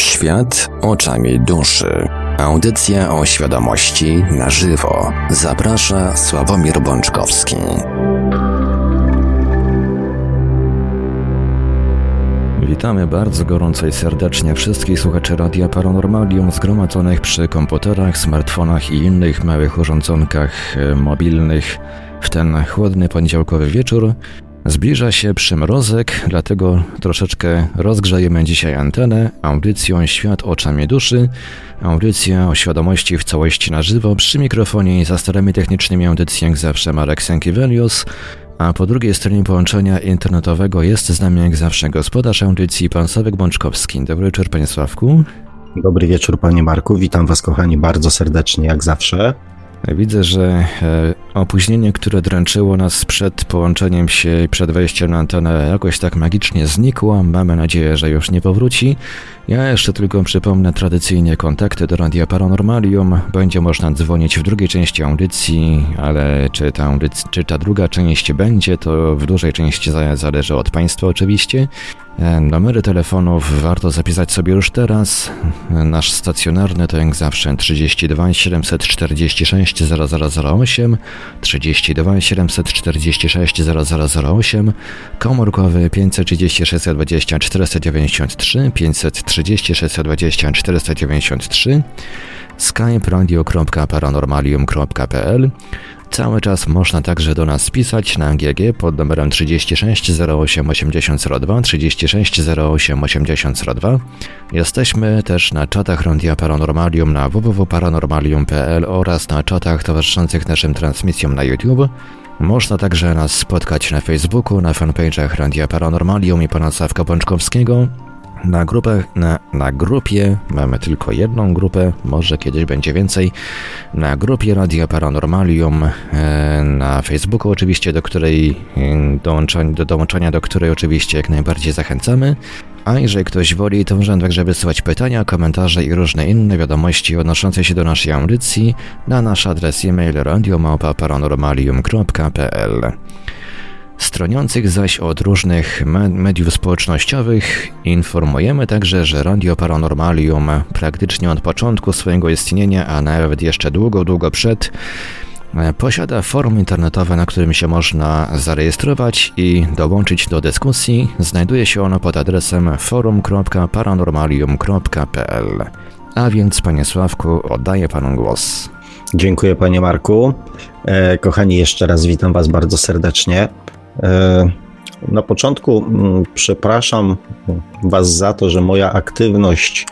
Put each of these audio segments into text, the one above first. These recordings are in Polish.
Świat oczami duszy. Audycja o świadomości na żywo. Zaprasza Sławomir Bączkowski. Witamy bardzo gorąco i serdecznie wszystkich słuchaczy Radia Paranormalium zgromadzonych przy komputerach, smartfonach i innych małych urządzonkach e, mobilnych w ten chłodny poniedziałkowy wieczór. Zbliża się przymrozek, dlatego troszeczkę rozgrzejemy dzisiaj antenę audycją Świat oczami duszy, audycja o świadomości w całości na żywo przy mikrofonie i za starymi technicznymi audycji jak zawsze Marek Sękiewelius, a po drugiej stronie połączenia internetowego jest z nami jak zawsze gospodarz audycji pan Sławek Bączkowski. Dobry wieczór panie Sławku. Dobry wieczór panie Marku, witam was kochani bardzo serdecznie jak zawsze. Widzę, że e, opóźnienie, które dręczyło nas przed połączeniem się i przed wejściem na antenę, jakoś tak magicznie znikło. Mamy nadzieję, że już nie powróci. Ja jeszcze tylko przypomnę tradycyjnie kontakty do Radia Paranormalium. Będzie można dzwonić w drugiej części audycji, ale czy ta, audyc- czy ta druga część będzie, to w dużej części zależy od Państwa oczywiście. E, numery telefonów warto zapisać sobie już teraz. Nasz stacjonarny to jak zawsze 32 746 0008, 32 746 0008, komórkowy 536 20 493, 536 20 493, skype radio.paranormalium.pl Cały czas można także do nas pisać na GG pod numerem 36 08 8002 36 08 8002. Jesteśmy też na czatach Rondia Paranormalium na www.paranormalium.pl oraz na czatach towarzyszących naszym transmisjom na YouTube. Można także nas spotkać na Facebooku, na fanpage'ach Randia Paranormalium i pana Sławka Pączkowskiego, na, grupach, na, na grupie mamy tylko jedną grupę, może kiedyś będzie więcej. Na grupie Radia Paranormalium e, na Facebooku oczywiście, do której e, dołączania, do dołączania do której oczywiście jak najbardziej zachęcamy. A jeżeli ktoś woli, to można także wysyłać pytania, komentarze i różne inne wiadomości odnoszące się do naszej audycji na nasz adres e-mail radiomałpa-paranormalium.pl Stroniących zaś od różnych me mediów społecznościowych informujemy także, że Radio Paranormalium praktycznie od początku swojego istnienia, a nawet jeszcze długo, długo przed, posiada forum internetowe, na którym się można zarejestrować i dołączyć do dyskusji. Znajduje się ono pod adresem forum.paranormalium.pl. A więc, panie Sławku, oddaję panu głos. Dziękuję, panie Marku. E, kochani, jeszcze raz witam was bardzo serdecznie. E, na początku mm, przepraszam Was za to, że moja aktywność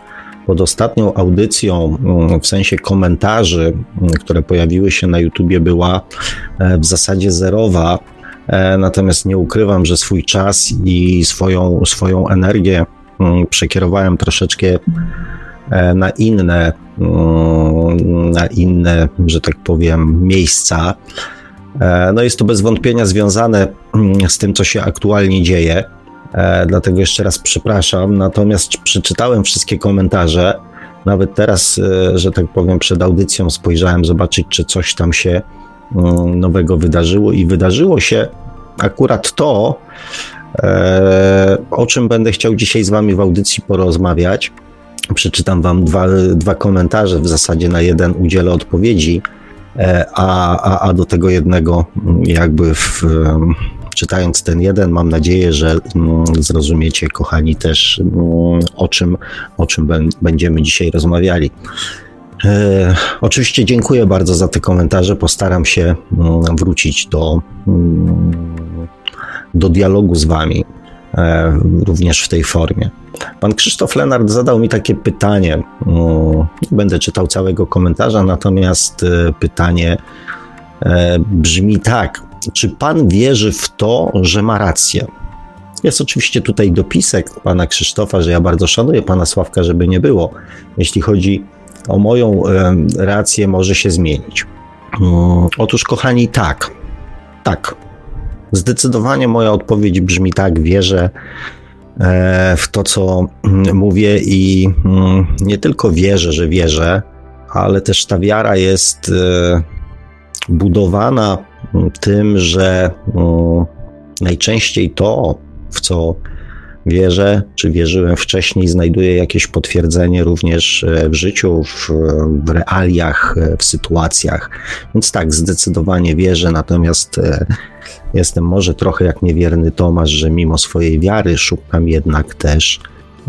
pod ostatnią audycją, mm, w sensie komentarzy, mm, które pojawiły się na YouTubie, była e, w zasadzie zerowa. E, natomiast nie ukrywam, że swój czas i swoją, swoją energię przekierowałem troszeczkę na inne, na inne, że tak powiem, miejsca. E, no jest to bez wątpienia związane mm, z tym, co się aktualnie dzieje. E, dlatego jeszcze raz przepraszam. Natomiast przeczytałem wszystkie komentarze. Nawet teraz, e, że tak powiem, przed audycją spojrzałem zobaczyć, czy coś tam się mm, nowego wydarzyło. I wydarzyło się akurat to, o czym będę chciał dzisiaj z Wami w audycji porozmawiać. Przeczytam Wam dwa, dwa komentarze, w zasadzie na jeden udzielę odpowiedzi. E, a, a, a do tego jednego jakby w, czytając ten jeden, mam nadzieję, że mm, zrozumiecie, kochani, też mm, o czym, o czym będziemy dzisiaj rozmawiali. E, oczywiście dziękuję bardzo za te komentarze. Postaram się mm, wrócić do, do dialogu z Wami, e, również w tej formie. Pan Krzysztof Lenart zadał mi takie pytanie. Nie będę czytał całego komentarza, natomiast e, pytanie e, brzmi tak. Czy pan wierzy w to, że ma rację? Jest oczywiście tutaj dopisek pana Krzysztofa, że ja bardzo szanuję pana Sławka, żeby nie było. Jeśli chodzi o moją e, rację, może się zmienić. Otóż, kochani, tak. Tak. Zdecydowanie moja odpowiedź brzmi tak. Wierzę, w to, co mm, mówię i mm, nie tylko wierzę, że wierzę, ale też ta wiara jest e, budowana tym, że mm, najczęściej to, w co wierzę, czy wierzyłem wcześniej, znajduję jakieś potwierdzenie również w życiu, w, w realiach, w sytuacjach. Więc tak, zdecydowanie wierzę, natomiast jestem może trochę jak niewierny Tomasz, że mimo swojej wiary szukam jednak też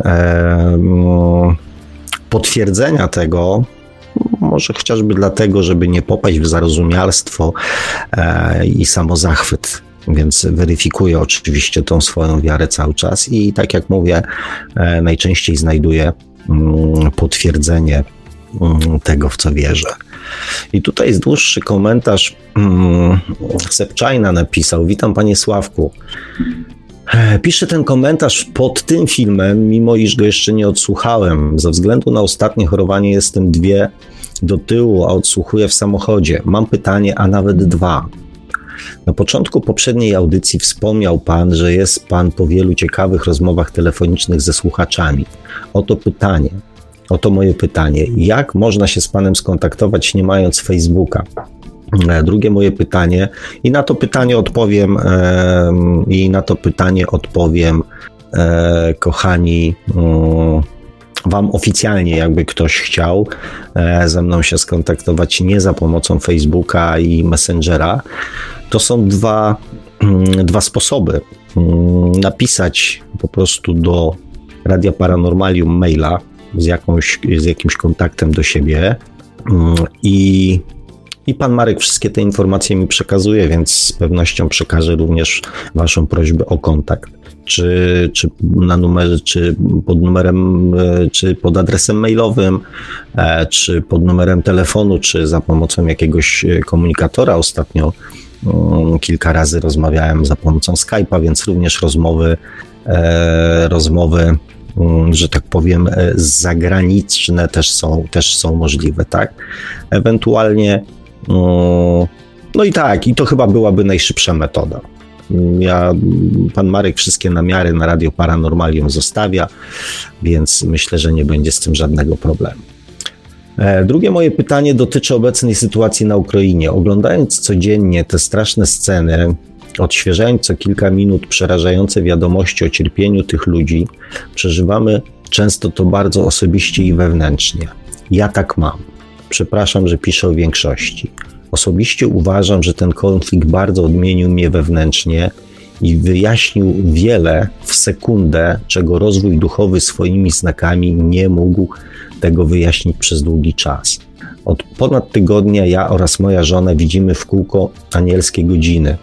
e, potwierdzenia tego, może chociażby dlatego, żeby nie popaść w zarozumialstwo e, i samozachwyt. Więc weryfikuję oczywiście tą swoją wiarę cały czas i tak jak mówię, e, najczęściej znajduję mm, potwierdzenie mm, tego, w co wierzę. I tutaj jest dłuższy komentarz. Mm, Sepczajna napisał: Witam panie Sławku. E, piszę ten komentarz pod tym filmem, mimo iż go jeszcze nie odsłuchałem. Ze względu na ostatnie chorowanie jestem dwie do tyłu, a odsłuchuję w samochodzie. Mam pytanie, a nawet dwa. Na początku poprzedniej audycji wspomniał Pan, że jest Pan po wielu ciekawych rozmowach telefonicznych ze słuchaczami. Oto pytanie. Oto moje pytanie. Jak można się z Panem skontaktować, nie mając Facebooka? E, drugie moje pytanie, i na to pytanie odpowiem, i na to pytanie odpowiem, e, kochani, mm, Wam oficjalnie, jakby ktoś chciał e, ze mną się skontaktować nie za pomocą Facebooka i Messengera, to są dwa, mm, dwa sposoby. Mm, napisać po prostu do Radia Paranormalium maila z, jakąś, z jakimś kontaktem do siebie i i pan Marek wszystkie te informacje mi przekazuje, więc z pewnością przekaże również Waszą prośbę o kontakt. Czy, czy na numerze, czy pod numerem, e, czy pod adresem mailowym, e, czy pod numerem telefonu, czy za pomocą jakiegoś e, komunikatora. Ostatnio mm, kilka razy rozmawiałem za pomocą Skype'a, więc również rozmowy, rozmowy mm, że tak powiem, zagraniczne też są, też są możliwe, tak? Ewentualnie no, no i tak, i to chyba byłaby najszybsza metoda. Ja, pan Marek wszystkie namiary na Radio Paranormalium zostawia, więc myślę, że nie będzie z tym żadnego problemu. E, drugie moje pytanie dotyczy obecnej sytuacji na Ukrainie. Oglądając codziennie te straszne sceny, odświeżając co kilka minut przerażające wiadomości o cierpieniu tych ludzi, przeżywamy często to bardzo osobiście i wewnętrznie. Ja tak mam. Przepraszam, że piszę o większości. Osobiście uważam, że ten konflikt bardzo odmienił mnie wewnętrznie i wyjaśnił wiele w sekundę, czego rozwój duchowy swoimi znakami nie mógł tego wyjaśnić przez długi czas. Od ponad tygodnia ja oraz moja żona widzimy w kółko anielskie godziny,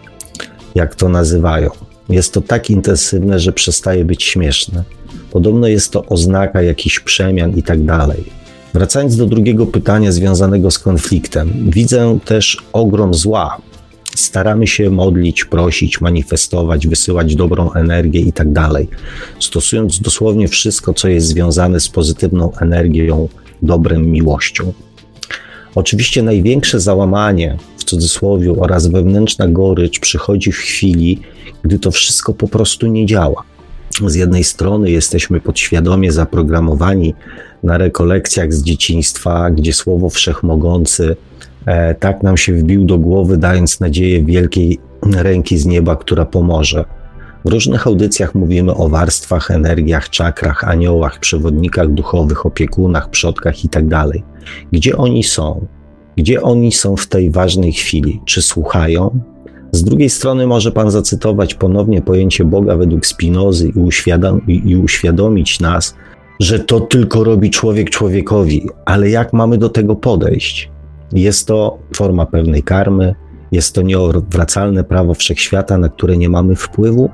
jak to nazywają. Jest to tak intensywne, że przestaje być śmieszne. Podobno jest to oznaka jakichś przemian i tak dalej. Wracając do drugiego pytania związanego z konfliktem, widzę też ogrom zła. Staramy się modlić, prosić, manifestować, wysyłać dobrą energię i tak dalej, stosując dosłownie wszystko, co jest związane z pozytywną energią, dobrem, miłością. Oczywiście największe załamanie w cudzysłowie oraz wewnętrzna gorycz przychodzi w chwili, gdy to wszystko po prostu nie działa. Z jednej strony jesteśmy podświadomie zaprogramowani na rekolekcjach z dzieciństwa, gdzie słowo wszechmogący tak nam się wbił do głowy, dając nadzieję wielkiej ręki z nieba, która pomoże. W różnych audycjach mówimy o warstwach, energiach, czakrach, aniołach, przewodnikach duchowych, opiekunach, przodkach itd. Tak gdzie oni są? Gdzie oni są w tej ważnej chwili? Czy słuchają? Z drugiej strony może Pan zacytować ponownie pojęcie Boga według Spinozy i, uświadom, i uświadomić nas, że to tylko robi człowiek człowiekowi, ale jak mamy do tego podejść? Jest to forma pewnej karmy, jest to nieodwracalne prawo wszechświata, na które nie mamy wpływu?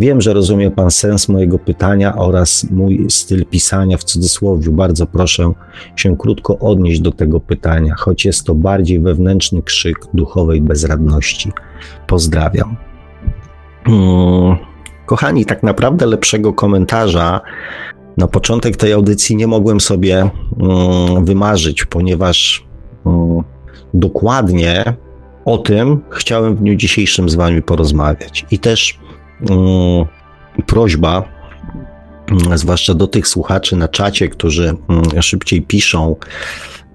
Wiem, że rozumie Pan sens mojego pytania oraz mój styl pisania w cudzysłowie. Bardzo proszę się krótko odnieść do tego pytania, choć jest to bardziej wewnętrzny krzyk duchowej bezradności. Pozdrawiam. Hmm. Kochani, tak naprawdę lepszego komentarza na początek tej audycji nie mogłem sobie um, wymarzyć, ponieważ dokładnie o tym chciałem w dniu dzisiejszym z Wami porozmawiać. I też um, prośba, mm, zwłaszcza do tych słuchaczy na czacie, którzy mm, szybciej piszą,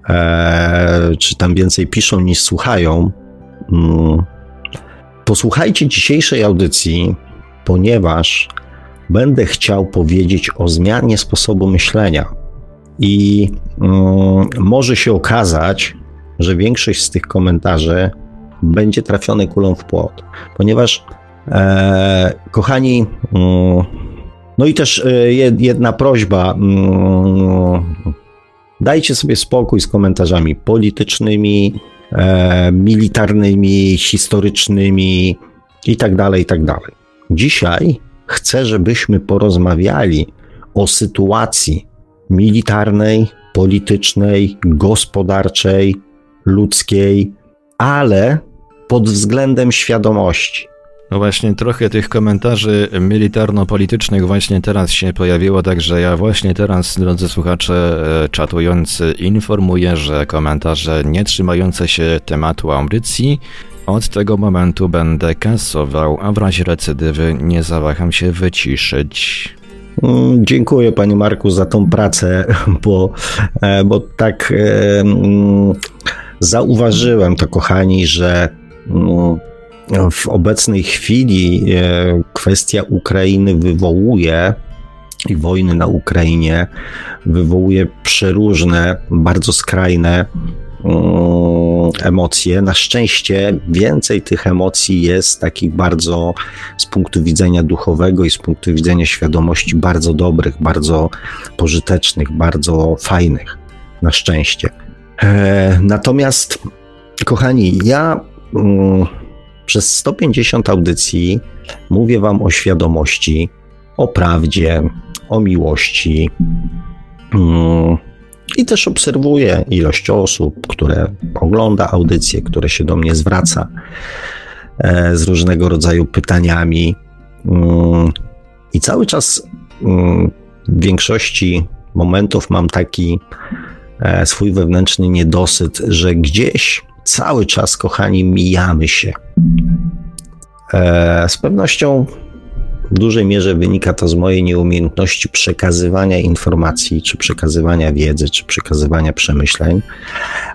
e, czy tam więcej piszą niż słuchają. Posłuchajcie dzisiejszej audycji, ponieważ będę chciał powiedzieć o zmianie sposobu myślenia. I mm, może się okazać, że większość z tych komentarzy będzie trafione kulą w płot, ponieważ, e, kochani, mm, no i też e, jedna prośba. Mm, dajcie sobie spokój z komentarzami politycznymi, e, militarnymi, historycznymi i tak dalej, i tak. Dzisiaj chcę, żebyśmy porozmawiali o sytuacji militarnej, politycznej, gospodarczej, ludzkiej, ale pod względem świadomości. No właśnie, trochę tych komentarzy militarno-politycznych właśnie teraz się pojawiło, także ja właśnie teraz, drodzy słuchacze e, czatujący, informuję, że komentarze nie trzymające się tematu audycji od tego momentu będę kasował, a w razie recydywy nie zawaham się wyciszyć. Mm, dziękuję Panie Marku za tą pracę, bo, e, bo tak mm, zauważyłem to, kochani, że mm, w obecnej chwili e, kwestia Ukrainy wywołuje i wojny na Ukrainie wywołuje przeróżne, bardzo skrajne emocje. Na szczęście więcej tych emocji jest takich bardzo z punktu widzenia duchowego i z punktu widzenia świadomości bardzo dobrych, bardzo pożytecznych, bardzo fajnych. Na szczęście. E, natomiast, kochani, ja mm, przez 150 audycji mówię Wam o świadomości, o prawdzie, o miłości. Mm, i też obserwuję ilość osób, które ogląda audycje, które się do mnie zwraca e, z różnego rodzaju pytaniami. Mm, I cały czas w większości momentów mam taki swój wewnętrzny niedosyt, że gdzieś cały czas, kochani, mijamy się. E, z pewnością w dużej mierze wynika to z mojej nieumiejętności przekazywania informacji, czy przekazywania wiedzy, czy przekazywania przemyśleń,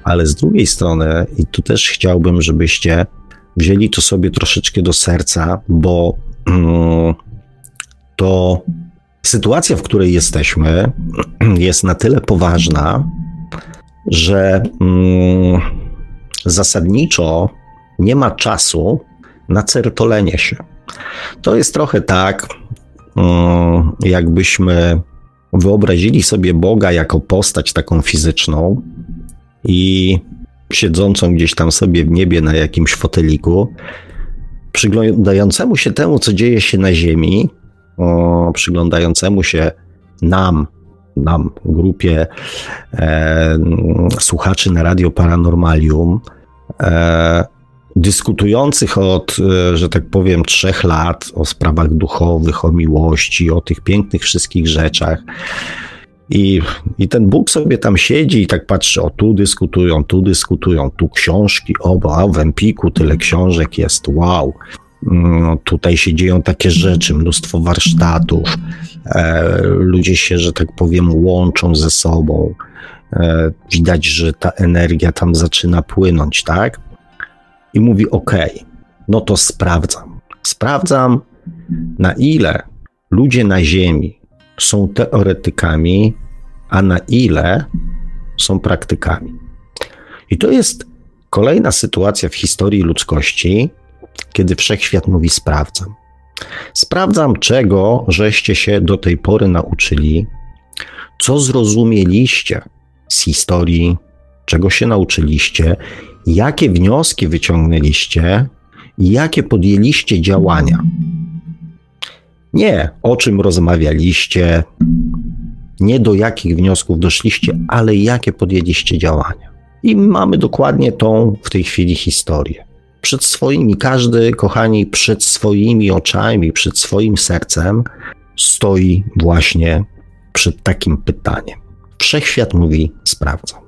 ale z drugiej strony, i tu też chciałbym, żebyście wzięli to sobie troszeczkę do serca, bo mm, to sytuacja, w której jesteśmy, jest na tyle poważna, że mm, zasadniczo nie ma czasu na certolenie się. To jest trochę tak, mm, jakbyśmy wyobrazili sobie Boga jako postać taką fizyczną i siedzącą gdzieś tam sobie w niebie na jakimś foteliku, przyglądającemu się temu, co dzieje się na Ziemi, przyglądającemu się nam, nam, grupie e, słuchaczy na Radio Paranormalium, e, dyskutujących od, e, że tak powiem, trzech lat o sprawach duchowych, o miłości, o tych pięknych wszystkich rzeczach. I, I ten Bóg sobie tam siedzi i tak patrzy, o tu dyskutują, tu dyskutują, tu książki, o, a w Empiku tyle książek jest, wow. No, tutaj się dzieją takie rzeczy, mnóstwo warsztatów, e, ludzie się, że tak powiem, łączą ze sobą. E, widać, że ta energia tam zaczyna płynąć, tak? i mówi: OK, no to sprawdzam. Sprawdzam, na ile ludzie na Ziemi są teoretykami, a na ile są praktykami. I to jest kolejna sytuacja w historii ludzkości, kiedy wszechświat mówi: Sprawdzam. Sprawdzam, czego żeście się do tej pory nauczyli, co zrozumieliście z historii, czego się nauczyliście, jakie wnioski wyciągnęliście i jakie podjęliście działania. Nie o czym rozmawialiście, nie do jakich wniosków doszliście, ale jakie podjęliście działania. I mamy dokładnie tą w tej chwili historię. Przed swoimi, każdy, kochani, przed swoimi oczami, przed swoim sercem stoi właśnie przed takim pytaniem. Wszechświat mówi: sprawdzam.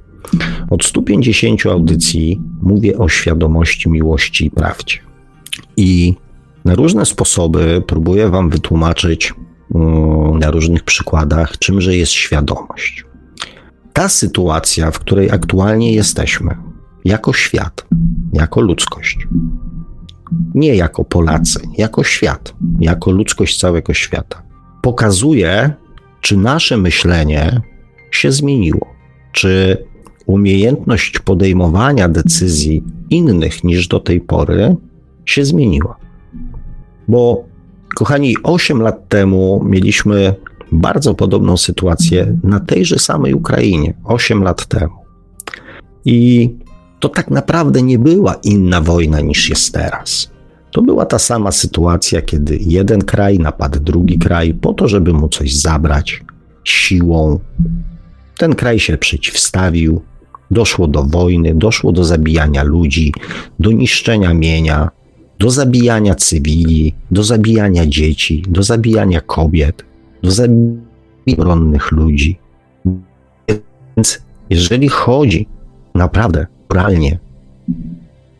Od 150 audycji mówię o świadomości, miłości i prawdzie. I na różne sposoby próbuję Wam wytłumaczyć mm, na różnych przykładach, czymże jest świadomość. Ta sytuacja, w której aktualnie jesteśmy, jako świat, jako ludzkość, nie jako Polacy, jako świat, jako ludzkość całego świata, pokazuje, czy nasze myślenie się zmieniło, czy umiejętność podejmowania decyzji innych niż do tej pory się zmieniła. Bo, kochani, 8 lat temu mieliśmy bardzo podobną sytuację na tejże samej Ukrainie, 8 lat temu. I to tak naprawdę nie była inna wojna niż jest teraz. To była ta sama sytuacja, kiedy jeden kraj napadł drugi kraj po to, żeby mu coś zabrać siłą. Ten kraj się przeciwstawił, doszło do wojny, doszło do zabijania ludzi, do niszczenia mienia, do zabijania cywili, do zabijania dzieci, do zabijania kobiet, do zabijania obronnych ludzi. Więc jeżeli chodzi naprawdę, realnie,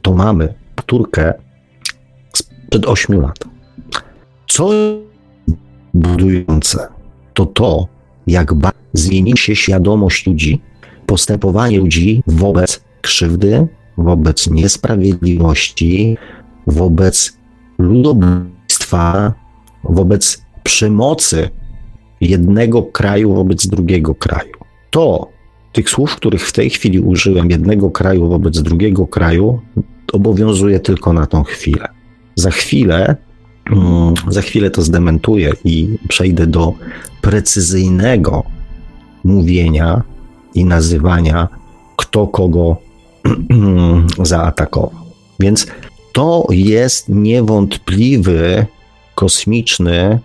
to mamy Turkę sprzed 8 lat. Co budujące, to to, jak zmieni się świadomość ludzi, postępowanie ludzi wobec krzywdy, wobec niesprawiedliwości, wobec ludobójstwa, wobec przemocy jednego kraju wobec drugiego kraju. To, tych słów, których w tej chwili użyłem, jednego kraju wobec drugiego kraju, obowiązuje tylko na tą chwilę. Za chwilę, mm, za chwilę to zdementuję i przejdę do precyzyjnego mówienia i nazywania, kto kogo zaatakował. Więc to jest niewątpliwy, kosmiczny,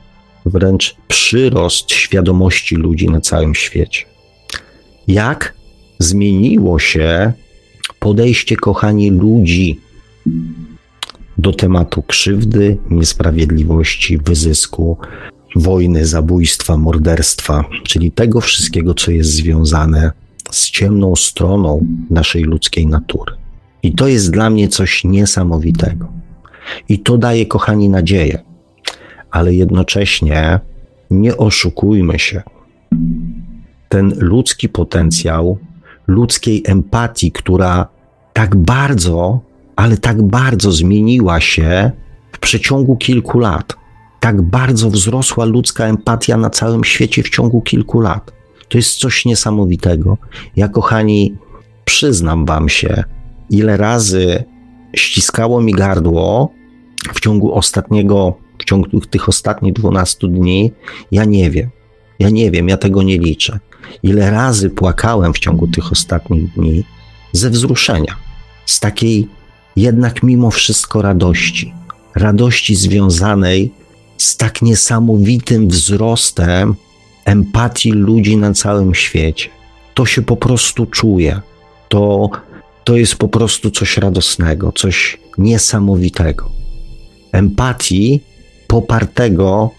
wręcz przyrost świadomości ludzi na całym świecie. Jak zmieniło się podejście, kochani, ludzi do tematu krzywdy, niesprawiedliwości, wyzysku, wojny, zabójstwa, morderstwa, czyli tego wszystkiego, co jest związane z ciemną stroną naszej ludzkiej natury. I to jest dla mnie coś niesamowitego. I to daje, kochani, nadzieję. Ale jednocześnie nie oszukujmy się. Ten ludzki potencjał, ludzkiej empatii, która tak bardzo, ale tak bardzo zmieniła się w przeciągu kilku lat. Tak bardzo wzrosła ludzka empatia na całym świecie w ciągu kilku lat. To jest coś niesamowitego. Ja, kochani, przyznam Wam się, ile razy ściskało mi gardło w ciągu ostatniego, w ciągu tych ostatnich 12 dni, ja nie wiem. Ja nie wiem, ja tego nie liczę. Ile razy płakałem w ciągu tych ostatnich dni ze wzruszenia, z takiej jednak mimo wszystko radości. Radości związanej z tak niesamowitym wzrostem empatii ludzi na całym świecie. To się po prostu czuje. To to jest po prostu coś radosnego, coś niesamowitego. Empatii popartego,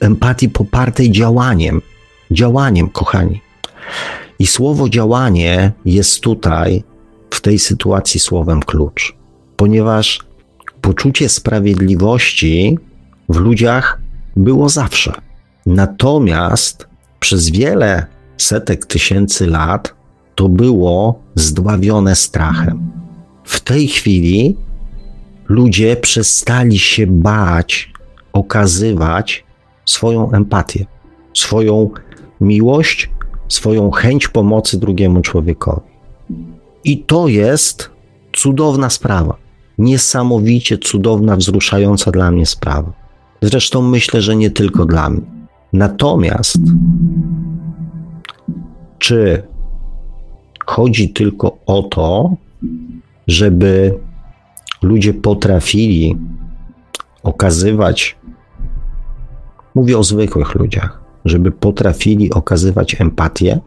empatii popartej działaniem, działaniem, kochani. I słowo działanie jest tutaj, w tej sytuacji, słowem klucz, ponieważ poczucie sprawiedliwości w ludziach było zawsze. Natomiast przez wiele setek tysięcy lat to było zdławione strachem. W tej chwili ludzie przestali się bać okazywać swoją empatię, swoją miłość, swoją chęć pomocy drugiemu człowiekowi. I to jest cudowna sprawa. Niesamowicie cudowna, wzruszająca dla mnie sprawa. Zresztą myślę, że nie tylko dla mnie. Natomiast, czy Chodzi tylko o to, żeby ludzie potrafili okazywać, mówię o zwykłych ludziach, żeby potrafili okazywać empatię,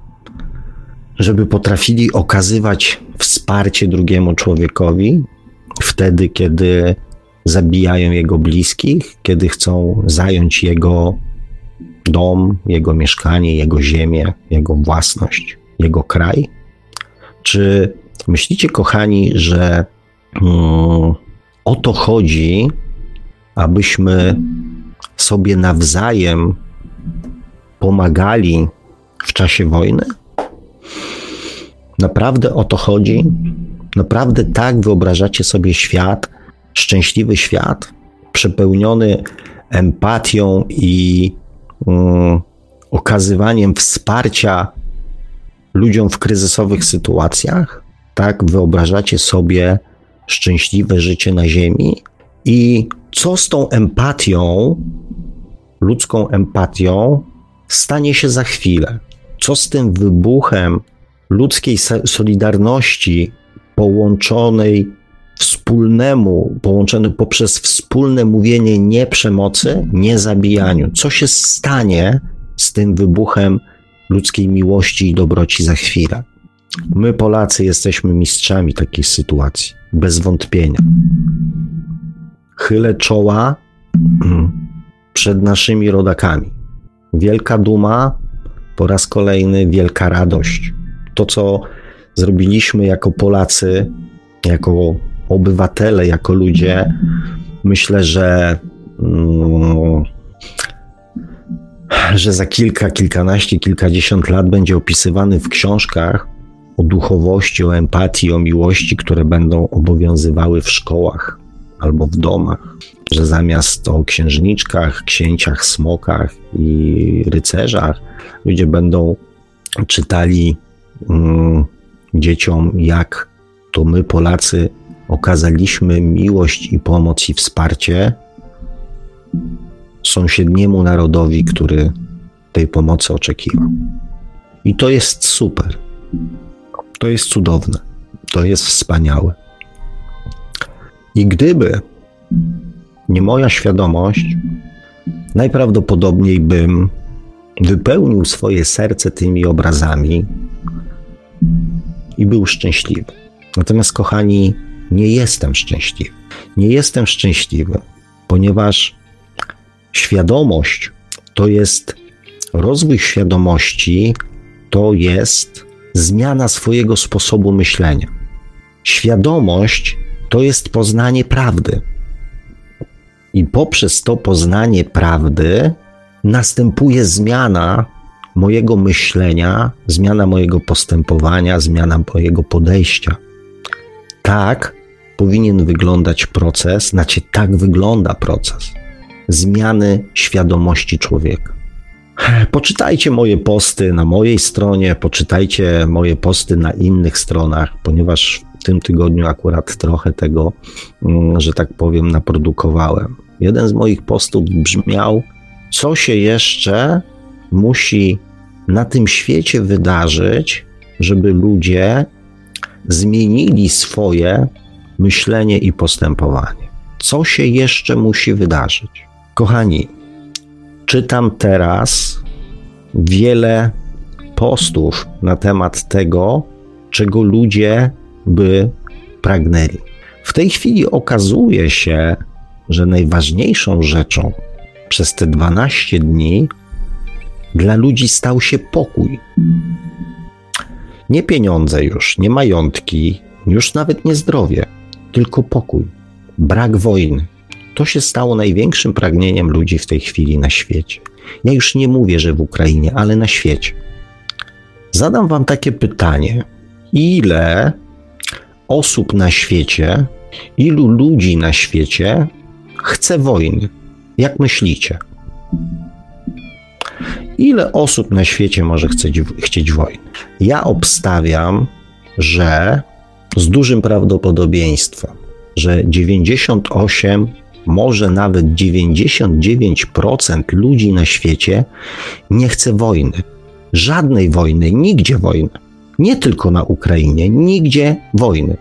żeby potrafili okazywać wsparcie drugiemu człowiekowi wtedy, kiedy zabijają jego bliskich, kiedy chcą zająć jego dom, jego mieszkanie, jego ziemię, jego własność, jego kraj. Czy myślicie, kochani, że um, o to chodzi, abyśmy sobie nawzajem pomagali w czasie wojny? Naprawdę o to chodzi? Naprawdę tak wyobrażacie sobie świat, szczęśliwy świat, przepełniony empatią i um, okazywaniem wsparcia ludziom w kryzysowych sytuacjach? Tak wyobrażacie sobie szczęśliwe życie na Ziemi? I co z tą empatią, ludzką empatią, stanie się za chwilę? Co z tym wybuchem ludzkiej solidarności połączonej wspólnemu, połączony poprzez wspólne mówienie nie przemocy, nie zabijaniu. Co się stanie z tym wybuchem ludzkiej miłości i dobroci za chwilę? My, Polacy, jesteśmy mistrzami takiej sytuacji, bez wątpienia. Chylę czoła przed naszymi rodakami. Wielka duma, po raz kolejny wielka radość. To, co zrobiliśmy jako Polacy, jako obywatele, jako ludzie, myślę, że. Mm, że za kilka, kilkanaście, kilkadziesiąt lat będzie opisywany w książkach o duchowości, o empatii, o miłości, które będą obowiązywały w szkołach albo w domach. Że zamiast o księżniczkach, księciach, smokach i rycerzach, ludzie będą czytali mm, dzieciom, jak to my, Polacy, okazaliśmy miłość i pomoc i wsparcie sąsiedniemu narodowi, który tej pomocy oczekiwał. I to jest super. To jest cudowne. To jest wspaniałe. I gdyby nie moja świadomość, najprawdopodobniej bym wypełnił swoje serce tymi obrazami i był szczęśliwy. Natomiast, kochani, nie jestem szczęśliwy. Nie jestem szczęśliwy, ponieważ świadomość to jest rozwój świadomości, to jest zmiana swojego sposobu myślenia. Świadomość to jest poznanie prawdy. I poprzez to poznanie prawdy następuje zmiana mojego myślenia, zmiana mojego postępowania, zmiana mojego podejścia. Tak powinien wyglądać proces, znaczy tak wygląda proces zmiany świadomości człowieka. Poczytajcie moje posty na mojej stronie, poczytajcie moje posty na innych stronach, ponieważ w tym tygodniu akurat trochę tego, mm, że tak powiem, naprodukowałem. Jeden z moich postów brzmiał: Co się jeszcze musi na tym świecie wydarzyć, żeby ludzie zmienili swoje myślenie i postępowanie. Co się jeszcze musi wydarzyć? Kochani, czytam teraz wiele postów na temat tego, czego ludzie by pragnęli. W tej chwili okazuje się, że najważniejszą rzeczą przez te 12 dni dla ludzi stał się pokój. Nie pieniądze już, nie majątki, już nawet nie zdrowie, tylko pokój, brak wojny. To się stało największym pragnieniem ludzi w tej chwili na świecie. Ja już nie mówię, że w Ukrainie, ale na świecie. Zadam Wam takie pytanie: ile osób na świecie, ilu ludzi na świecie chce wojny? Jak myślicie? Ile osób na świecie może chcieć, chcieć wojny? Ja obstawiam, że z dużym prawdopodobieństwem, że 98, może nawet 99% ludzi na świecie nie chce wojny. Żadnej wojny, nigdzie wojny. Nie tylko na Ukrainie, nigdzie wojny.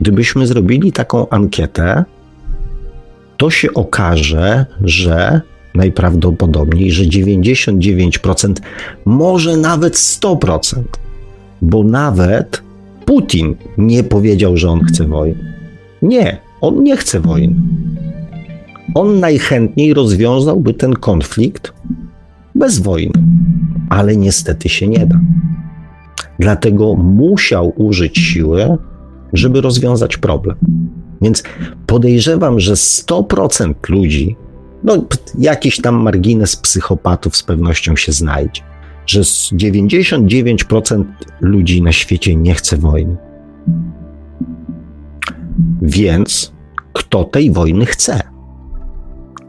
Gdybyśmy zrobili taką ankietę, to się okaże, że najprawdopodobniej, że 99%, może nawet 100%, bo nawet Putin nie powiedział, że on chce wojny. Nie, on nie chce wojny. On najchętniej rozwiązałby ten konflikt bez wojny, ale niestety się nie da. Dlatego musiał użyć siły, żeby rozwiązać problem. Więc podejrzewam, że 100% ludzi, no jakiś tam margines psychopatów z pewnością się znajdzie, że 99% ludzi na świecie nie chce wojny. Więc kto tej wojny chce?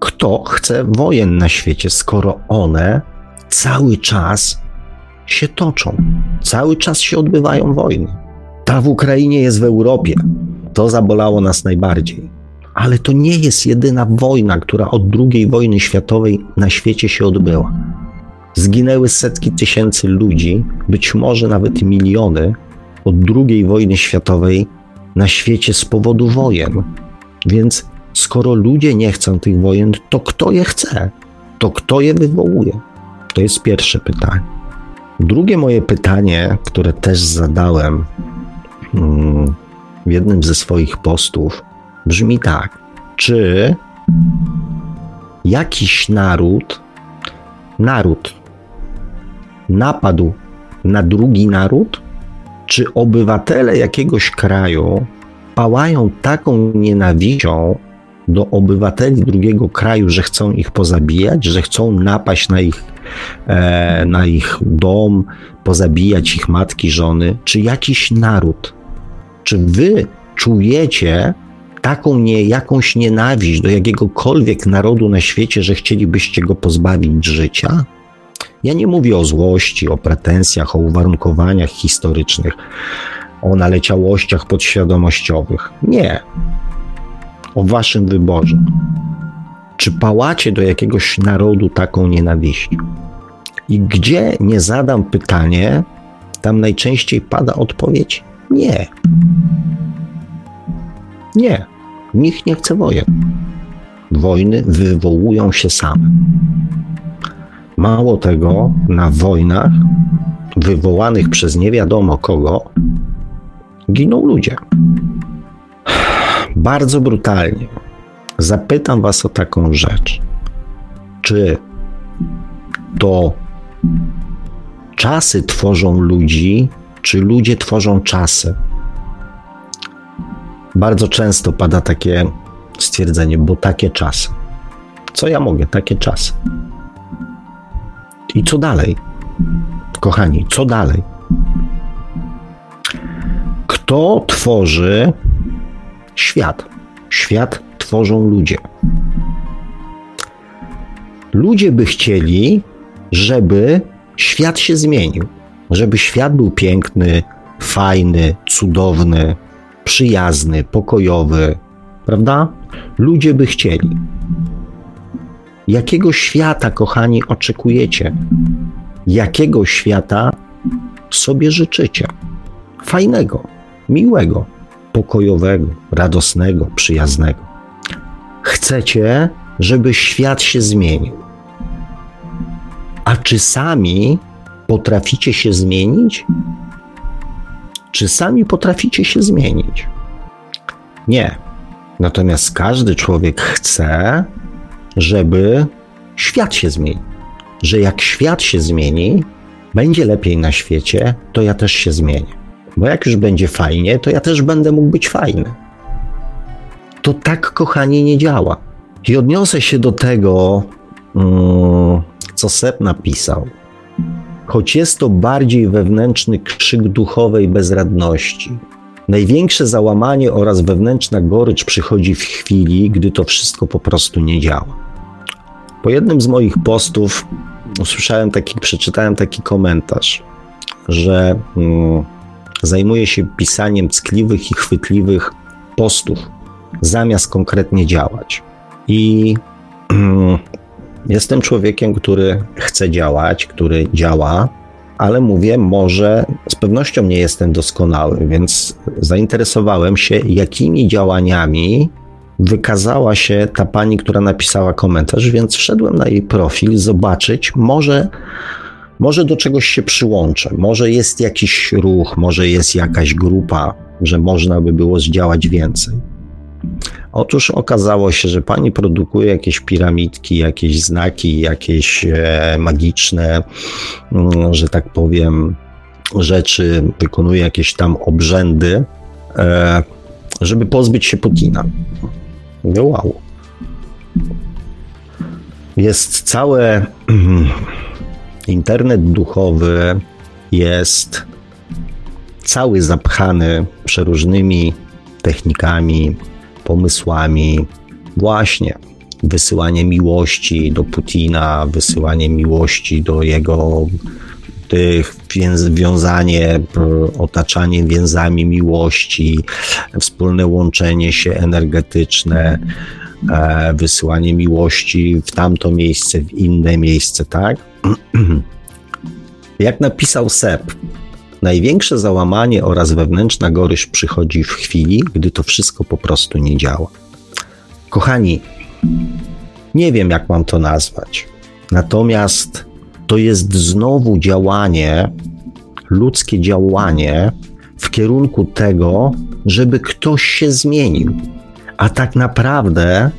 kto chce wojen na świecie, skoro one cały czas się toczą, cały czas się odbywają wojny. Ta w Ukrainie jest w Europie. To zabolało nas najbardziej. Ale to nie jest jedyna wojna, która od II wojny światowej na świecie się odbyła. Zginęły setki tysięcy ludzi, być może nawet miliony od II wojny światowej na świecie z powodu wojen. Więc skoro ludzie nie chcą tych wojen, to kto je chce? To kto je wywołuje? To jest pierwsze pytanie. Drugie moje pytanie, które też zadałem mm, w jednym ze swoich postów, brzmi tak: czy jakiś naród, naród napadł na drugi naród? Czy obywatele jakiegoś kraju pałają taką nienawiścią do obywateli drugiego kraju, że chcą ich pozabijać, że chcą napaść na ich, na ich dom, pozabijać ich matki, żony, czy jakiś naród? Czy wy czujecie taką nie, jakąś nienawiść do jakiegokolwiek narodu na świecie, że chcielibyście go pozbawić życia? Ja nie mówię o złości, o pretensjach, o uwarunkowaniach historycznych, o naleciałościach podświadomościowych. Nie. O waszym wyborze. Czy pałacie do jakiegoś narodu taką nienawiścią? I gdzie nie zadam pytanie, tam najczęściej pada odpowiedź nie. Nie. Nikt nie chce wojen. Wojny wywołują się same. Mało tego, na wojnach wywołanych przez nie wiadomo kogo giną ludzie. Bardzo brutalnie zapytam Was o taką rzecz. Czy to czasy tworzą ludzi, czy ludzie tworzą czasy? Bardzo często pada takie stwierdzenie, bo takie czasy. Co ja mogę? Takie czasy. I co dalej? Kochani, co dalej? Kto tworzy świat? Świat tworzą ludzie. Ludzie by chcieli, żeby świat się zmienił, żeby świat był piękny, fajny, cudowny, przyjazny, pokojowy, prawda? Ludzie by chcieli. Jakiego świata, kochani, oczekujecie? Jakiego świata sobie życzycie? Fajnego, miłego, pokojowego, radosnego, przyjaznego. Chcecie, żeby świat się zmienił. A czy sami potraficie się zmienić? Czy sami potraficie się zmienić? Nie. Natomiast każdy człowiek chce, żeby świat się zmienił. Że jak świat się zmieni, będzie lepiej na świecie, to ja też się zmienię. Bo jak już będzie fajnie, to ja też będę mógł być fajny. To tak, kochanie, nie działa. I odniosę się do tego, mm, co Seb napisał. Choć jest to bardziej wewnętrzny krzyk duchowej bezradności, Największe załamanie oraz wewnętrzna gorycz przychodzi w chwili, gdy to wszystko po prostu nie działa. Po jednym z moich postów usłyszałem taki, przeczytałem taki komentarz, że mm, zajmuję się pisaniem ckliwych i chwytliwych postów, zamiast konkretnie działać. I mm, jestem człowiekiem, który chce działać, który działa, ale mówię, może z pewnością nie jestem doskonały, więc zainteresowałem się, jakimi działaniami wykazała się ta pani, która napisała komentarz, więc wszedłem na jej profil zobaczyć, może, może do czegoś się przyłączę, może jest jakiś ruch, może jest jakaś grupa, że można by było zdziałać więcej. Otóż okazało się, że pani produkuje jakieś piramidki, jakieś znaki, jakieś e, magiczne, mm, że tak powiem, rzeczy, wykonuje jakieś tam obrzędy, e, żeby pozbyć się Putina. Wow. Jest całe internet duchowy, jest cały zapchany przeróżnymi technikami, pomysłami, właśnie wysyłanie miłości do Putina, wysyłanie miłości do jego tych wiązanie, otaczanie więzami miłości, wspólne łączenie się energetyczne, e, wysyłanie miłości w tamto miejsce, w inne miejsce, tak? Jak napisał Seb, największe załamanie oraz wewnętrzna goryż przychodzi w chwili, gdy to wszystko po prostu nie działa. Kochani, nie wiem jak mam to nazwać. Natomiast to jest znowu działanie, ludzkie działanie w kierunku tego, żeby ktoś się zmienił. A tak naprawdę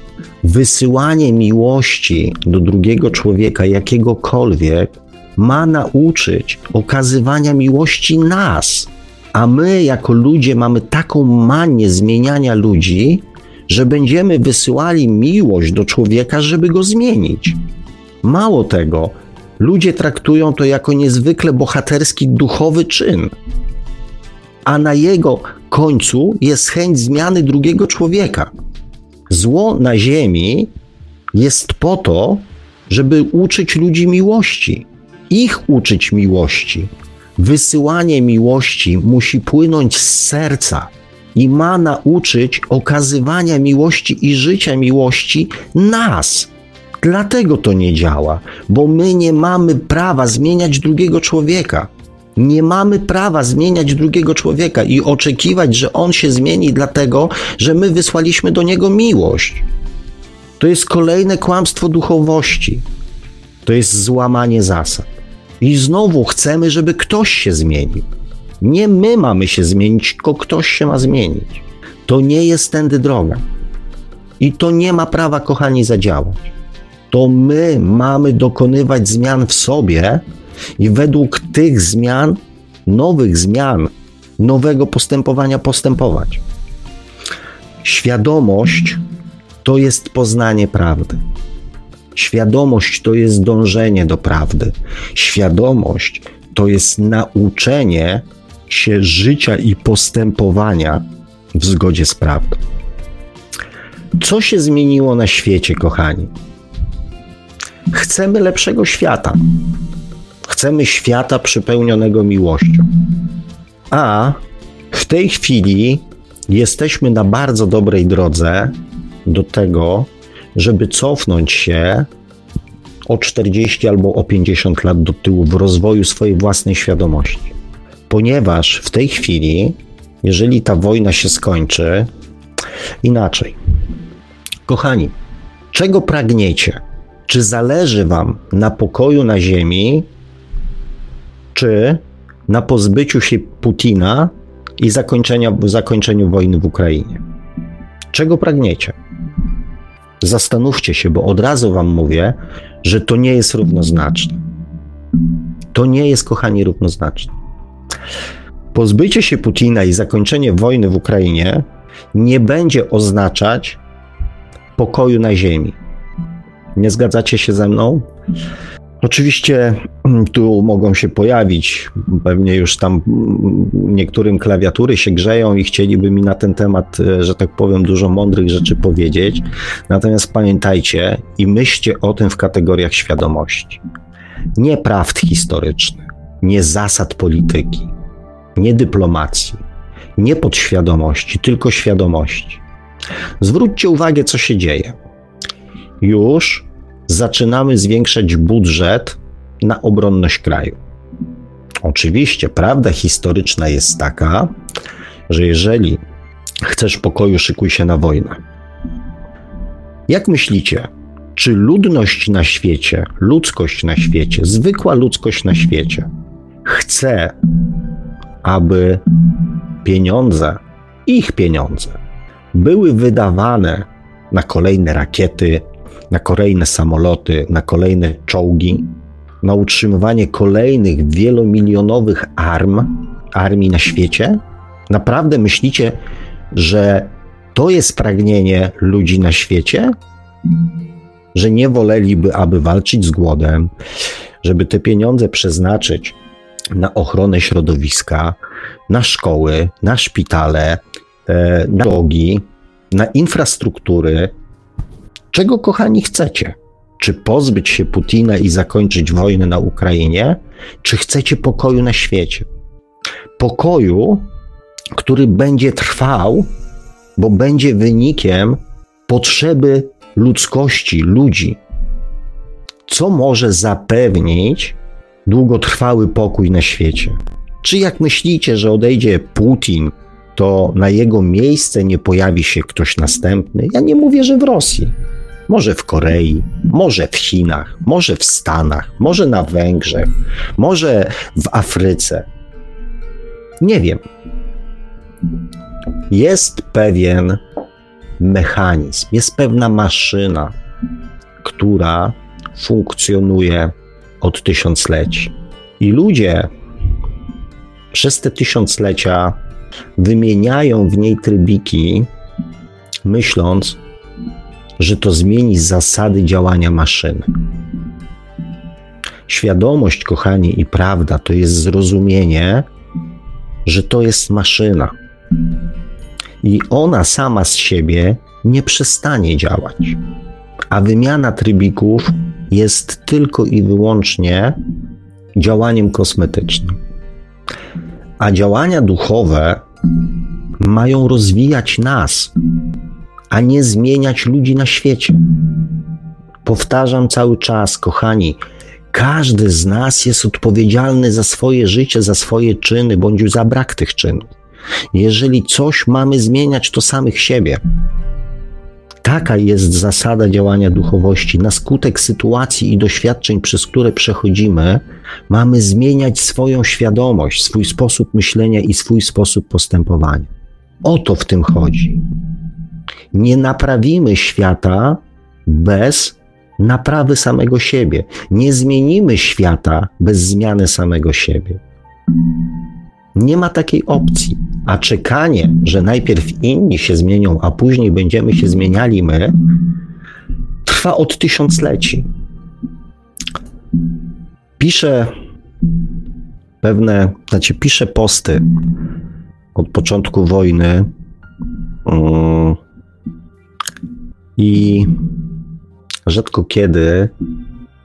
wysyłanie miłości do drugiego człowieka, jakiegokolwiek, ma nauczyć okazywania miłości nas. A my, jako ludzie, mamy taką manię zmieniania ludzi, że będziemy wysyłali miłość do człowieka, żeby go zmienić. Mało tego, ludzie traktują to jako niezwykle bohaterski, duchowy czyn, a na jego końcu jest chęć zmiany drugiego człowieka. Zło na ziemi jest po to, żeby uczyć ludzi miłości, ich uczyć miłości. Wysyłanie miłości musi płynąć z serca i ma nauczyć okazywania miłości i życia miłości nas. Dlatego to nie działa, bo my nie mamy prawa zmieniać drugiego człowieka. Nie mamy prawa zmieniać drugiego człowieka i oczekiwać, że on się zmieni, dlatego że my wysłaliśmy do niego miłość. To jest kolejne kłamstwo duchowości. To jest złamanie zasad. I znowu chcemy, żeby ktoś się zmienił. Nie my mamy się zmienić, tylko ktoś się ma zmienić. To nie jest tędy droga. I to nie ma prawa, kochani, zadziałać. To my mamy dokonywać zmian w sobie i według tych zmian, nowych zmian, nowego postępowania postępować. Świadomość to jest poznanie prawdy. Świadomość to jest dążenie do prawdy. Świadomość to jest nauczenie się życia i postępowania w zgodzie z prawdą. Co się zmieniło na świecie, kochani? Chcemy lepszego świata. Chcemy świata przepełnionego miłością. A w tej chwili jesteśmy na bardzo dobrej drodze do tego, żeby cofnąć się o 40 albo o 50 lat do tyłu w rozwoju swojej własnej świadomości. Ponieważ w tej chwili, jeżeli ta wojna się skończy, inaczej. Kochani, czego pragniecie? Czy zależy Wam na pokoju na Ziemi, czy na pozbyciu się Putina i zakończeniu wojny w Ukrainie? Czego pragniecie? Zastanówcie się, bo od razu Wam mówię, że to nie jest równoznaczne. To nie jest, kochani, równoznaczne. Pozbycie się Putina i zakończenie wojny w Ukrainie nie będzie oznaczać pokoju na Ziemi. Nie zgadzacie się ze mną? Oczywiście mm, tu mogą się pojawić, pewnie już tam mm, niektórym klawiatury się grzeją i chcieliby mi na ten temat, e, że tak powiem, dużo mądrych rzeczy powiedzieć. Natomiast pamiętajcie i myślcie o tym w kategoriach świadomości. Nie prawd historycznych, nie zasad polityki, nie dyplomacji, nie podświadomości, tylko świadomości. Zwróćcie uwagę, co się dzieje. Już zaczynamy zwiększać budżet na obronność kraju. Oczywiście, prawda historyczna jest taka, że jeżeli chcesz pokoju, szykuj się na wojnę. Jak myślicie, czy ludność na świecie, ludzkość na świecie, zwykła ludzkość na świecie chce, aby pieniądze, ich pieniądze, były wydawane na kolejne rakiety, na kolejne samoloty, na kolejne czołgi, na utrzymywanie kolejnych wielomilionowych arm, armii na świecie? Naprawdę myślicie, że to jest pragnienie ludzi na świecie? Że nie woleliby, aby walczyć z głodem, żeby te pieniądze przeznaczyć na ochronę środowiska, na szkoły, na szpitale, e, na drogi, na infrastruktury, Czego, kochani, chcecie? Czy pozbyć się Putina i zakończyć wojnę na Ukrainie, czy chcecie pokoju na świecie? Pokoju, który będzie trwał, bo będzie wynikiem potrzeby ludzkości, ludzi. Co może zapewnić długotrwały pokój na świecie? Czy jak myślicie, że odejdzie Putin, to na jego miejsce nie pojawi się ktoś następny? Ja nie mówię, że w Rosji. Może w Korei, może w Chinach, może w Stanach, może na Węgrzech, może w Afryce. Nie wiem. Jest pewien mechanizm, jest pewna maszyna, która funkcjonuje od tysiącleci. I ludzie przez te tysiąclecia wymieniają w niej trybiki, myśląc, że to zmieni zasady działania maszyny. Świadomość, kochani, i prawda to jest zrozumienie, że to jest maszyna. I ona sama z siebie nie przestanie działać. A wymiana trybików jest tylko i wyłącznie działaniem kosmetycznym. A działania duchowe mają rozwijać nas, a nie zmieniać ludzi na świecie. Powtarzam cały czas, kochani, każdy z nas jest odpowiedzialny za swoje życie, za swoje czyny, bądź za brak tych czynów. Jeżeli coś mamy zmieniać, to samych siebie. Taka jest zasada działania duchowości. Na skutek sytuacji i doświadczeń, przez które przechodzimy, mamy zmieniać swoją świadomość, swój sposób myślenia i swój sposób postępowania. O to w tym chodzi. Nie naprawimy świata bez naprawy samego siebie. Nie zmienimy świata bez zmiany samego siebie. Nie ma takiej opcji. A czekanie, że najpierw inni się zmienią, a później będziemy się zmieniali my, trwa od tysiącleci. Piszę pewne, znaczy piszę posty od początku wojny um, i rzadko kiedy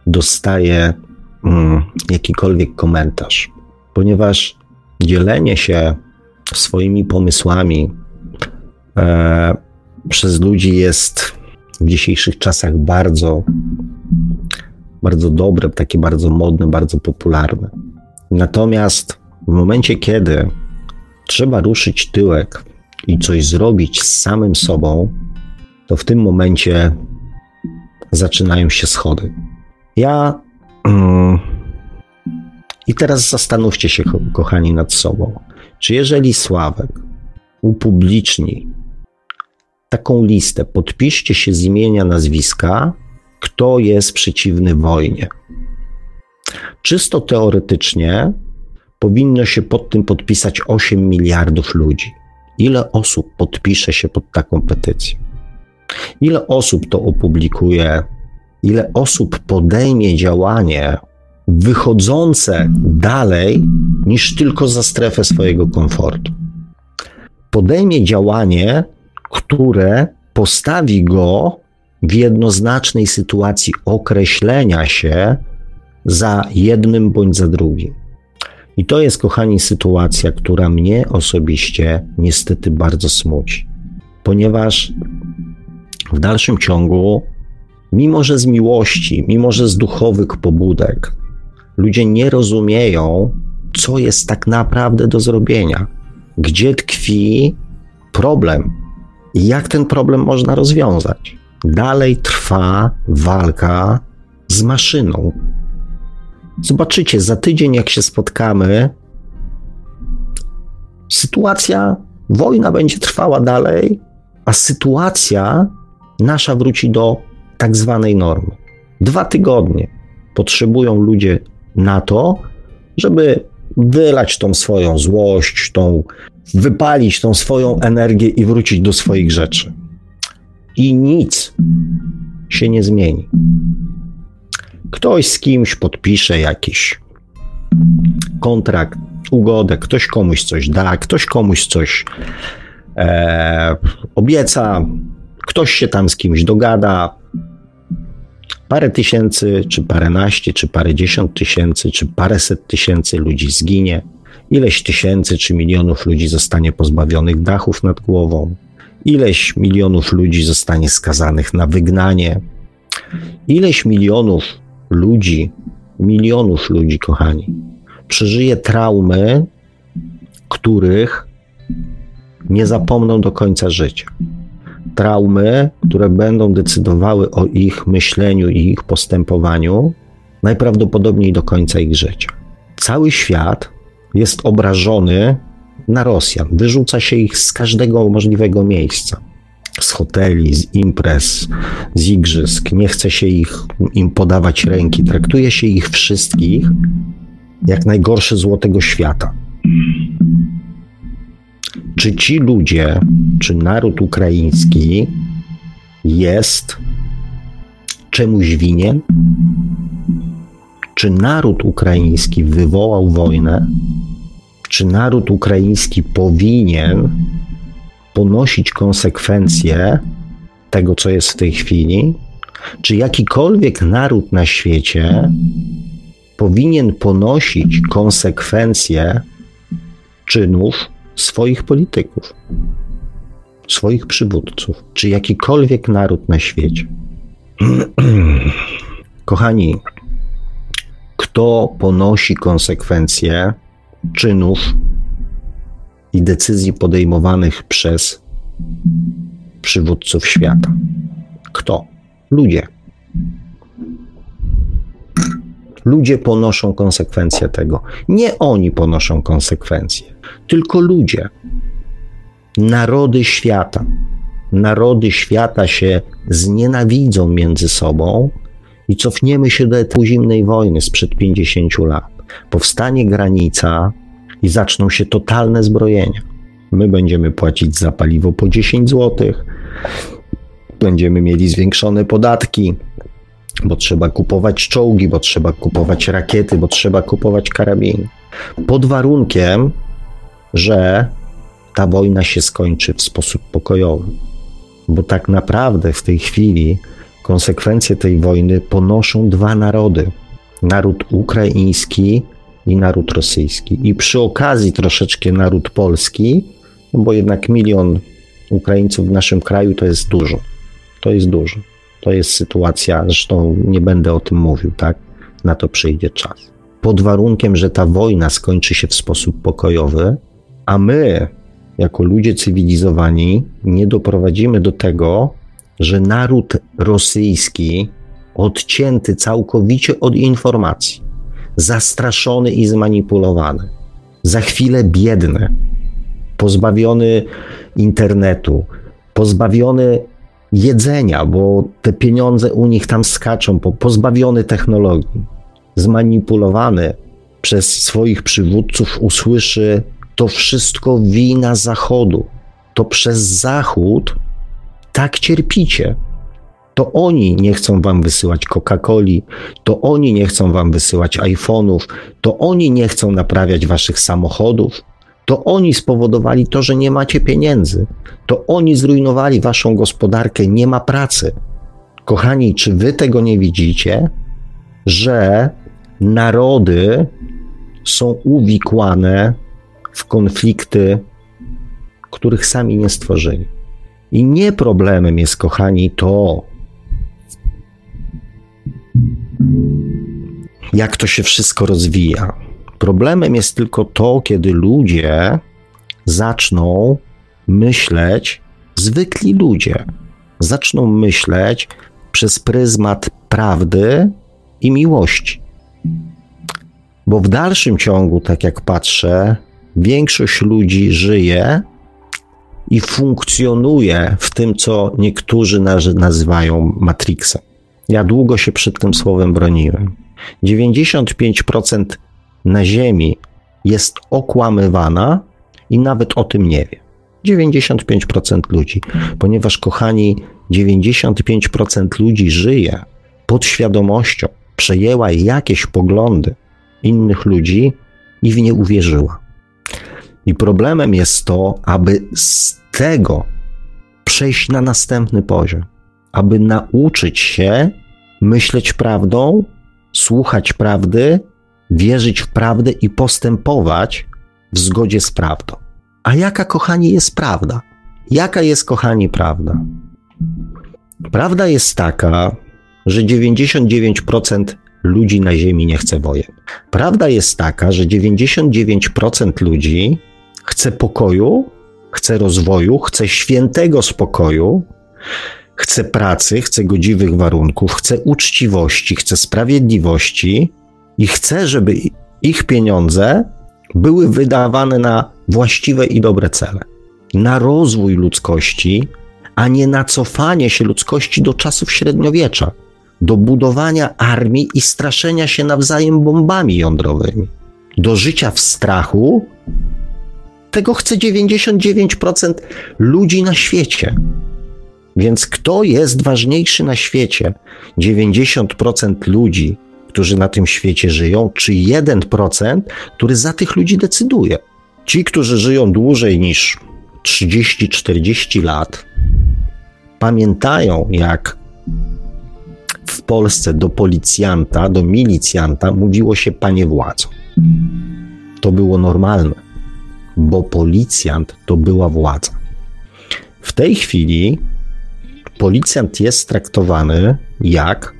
dostaję um, jakikolwiek komentarz, ponieważ dzielenie się swoimi pomysłami e, przez ludzi jest w dzisiejszych czasach bardzo, bardzo dobre, takie bardzo modne, bardzo popularne. Natomiast w momencie, kiedy trzeba ruszyć tyłek i coś zrobić z samym sobą, to w tym momencie zaczynają się schody. Ja. Mm, I teraz zastanówcie się, kochani, nad sobą. Czy jeżeli Sławek upubliczni taką listę, podpiszcie się z imienia, nazwiska, kto jest przeciwny wojnie. Czysto teoretycznie powinno się pod tym podpisać 8 miliardów ludzi. Ile osób podpisze się pod taką petycją? Ile osób to opublikuje? Ile osób podejmie działanie wychodzące dalej niż tylko za strefę swojego komfortu? Podejmie działanie, które postawi go w jednoznacznej sytuacji określenia się za jednym bądź za drugim. I to jest, kochani, sytuacja, która mnie osobiście niestety bardzo smuci, ponieważ w dalszym ciągu, mimo że z miłości, mimo że z duchowych pobudek, ludzie nie rozumieją, co jest tak naprawdę do zrobienia, gdzie tkwi problem i jak ten problem można rozwiązać. Dalej trwa walka z maszyną, Zobaczycie, za tydzień, jak się spotkamy, sytuacja, wojna będzie trwała dalej, a sytuacja nasza wróci do tak zwanej normy. Dwa tygodnie potrzebują ludzie na to, żeby wylać tą swoją złość, tą, wypalić tą swoją energię i wrócić do swoich rzeczy. I nic się nie zmieni ktoś z kimś podpisze jakiś kontrakt, ugodę, ktoś komuś coś da, ktoś komuś coś e, obieca, ktoś się tam z kimś dogada, Parę tysięcy, czy paręnaście, czy parędziesiąt tysięcy, czy paręset tysięcy ludzi zginie, ileś tysięcy czy milionów ludzi zostanie pozbawionych dachów nad głową, ileś milionów ludzi zostanie skazanych na wygnanie, ileś milionów ludzi, milionów ludzi, kochani, przeżyje traumy, których nie zapomną do końca życia. Traumy, które będą decydowały o ich myśleniu i ich postępowaniu najprawdopodobniej do końca ich życia. Cały świat jest obrażony na Rosjan. Wyrzuca się ich z każdego możliwego miejsca. Z hoteli, z imprez, z igrzysk. Nie chce się ich, im podawać ręki. Traktuje się ich wszystkich jak najgorsze złotego świata. Czy ci ludzie, czy naród ukraiński jest czemuś winien? Czy naród ukraiński wywołał wojnę? Czy naród ukraiński powinien ponosić konsekwencje tego, co jest w tej chwili? Czy jakikolwiek naród na świecie powinien ponosić konsekwencje czynów swoich polityków, swoich przywódców, czy jakikolwiek naród na świecie? Kochani, kto ponosi konsekwencje czynów i decyzji podejmowanych przez przywódców świata? Kto? Ludzie. Ludzie ponoszą konsekwencje tego. Nie oni ponoszą konsekwencje, tylko ludzie. Narody świata. Narody świata się znienawidzą między sobą i cofniemy się do etapu zimnej wojny sprzed 50 lat. Powstanie granica i zaczną się totalne zbrojenia. My będziemy płacić za paliwo po 10 zł, będziemy mieli zwiększone podatki, bo trzeba kupować czołgi, bo trzeba kupować rakiety, bo trzeba kupować karabiny. Pod warunkiem, że ta wojna się skończy w sposób pokojowy. Bo tak naprawdę w tej chwili konsekwencje tej wojny ponoszą dwa narody: naród ukraiński i naród rosyjski. I przy okazji troszeczkę naród polski, no bo jednak milion Ukraińców w naszym kraju to jest dużo. To jest dużo. To jest sytuacja, zresztą nie będę o tym mówił, tak? Na to przyjdzie czas. Pod warunkiem, że ta wojna skończy się w sposób pokojowy, a my, jako ludzie cywilizowani, nie doprowadzimy do tego, że naród rosyjski, odcięty całkowicie od informacji, zastraszony i zmanipulowany, za chwilę biedny, pozbawiony internetu, pozbawiony jedzenia, bo te pieniądze u nich tam skaczą, pozbawiony technologii, zmanipulowany przez swoich przywódców, usłyszy: To wszystko wina Zachodu. To przez Zachód tak cierpicie. To oni nie chcą wam wysyłać Coca-Coli, to oni nie chcą wam wysyłać iPhone'ów, to oni nie chcą naprawiać waszych samochodów, to oni spowodowali to, że nie macie pieniędzy. To oni zrujnowali waszą gospodarkę, nie ma pracy. Kochani, czy wy tego nie widzicie, że narody są uwikłane w konflikty, których sami nie stworzyli? I nie problemem jest, kochani, to, jak to się wszystko rozwija. Problemem jest tylko to, kiedy ludzie zaczną myśleć, zwykli ludzie zaczną myśleć przez pryzmat prawdy i miłości. Bo w dalszym ciągu, tak jak patrzę, większość ludzi żyje i funkcjonuje w tym, co niektórzy nazywają Matrixem. Ja długo się przed tym słowem broniłem. 95% na Ziemi jest okłamywana i nawet o tym nie wie. 95% ludzi, ponieważ kochani, 95% ludzi żyje pod świadomością, przejęła jakieś poglądy innych ludzi i w nie uwierzyła. I problemem jest to, aby z tego przejść na następny poziom, aby nauczyć się myśleć prawdą, słuchać prawdy, wierzyć w prawdę i postępować w zgodzie z prawdą. A jaka, kochani, jest prawda? Jaka jest, kochani, prawda? Prawda jest taka, że 99% ludzi na Ziemi nie chce wojen. Prawda jest taka, że 99% ludzi chce pokoju, chce rozwoju, chce świętego spokoju, chce pracy, chce godziwych warunków, chce uczciwości, chce sprawiedliwości i chce, żeby ich pieniądze były wydawane na właściwe i dobre cele, na rozwój ludzkości, a nie na cofanie się ludzkości do czasów średniowiecza, do budowania armii i straszenia się nawzajem bombami jądrowymi, do życia w strachu. Tego chce 99% ludzi na świecie. Więc kto jest ważniejszy na świecie? 90% ludzi, którzy na tym świecie żyją, czy 1%, który za tych ludzi decyduje? Ci, którzy żyją dłużej niż 30-40 lat, pamiętają, jak w Polsce do policjanta, do milicjanta mówiło się panie władzo. To było normalne, bo policjant to była władza. W tej chwili policjant jest traktowany jak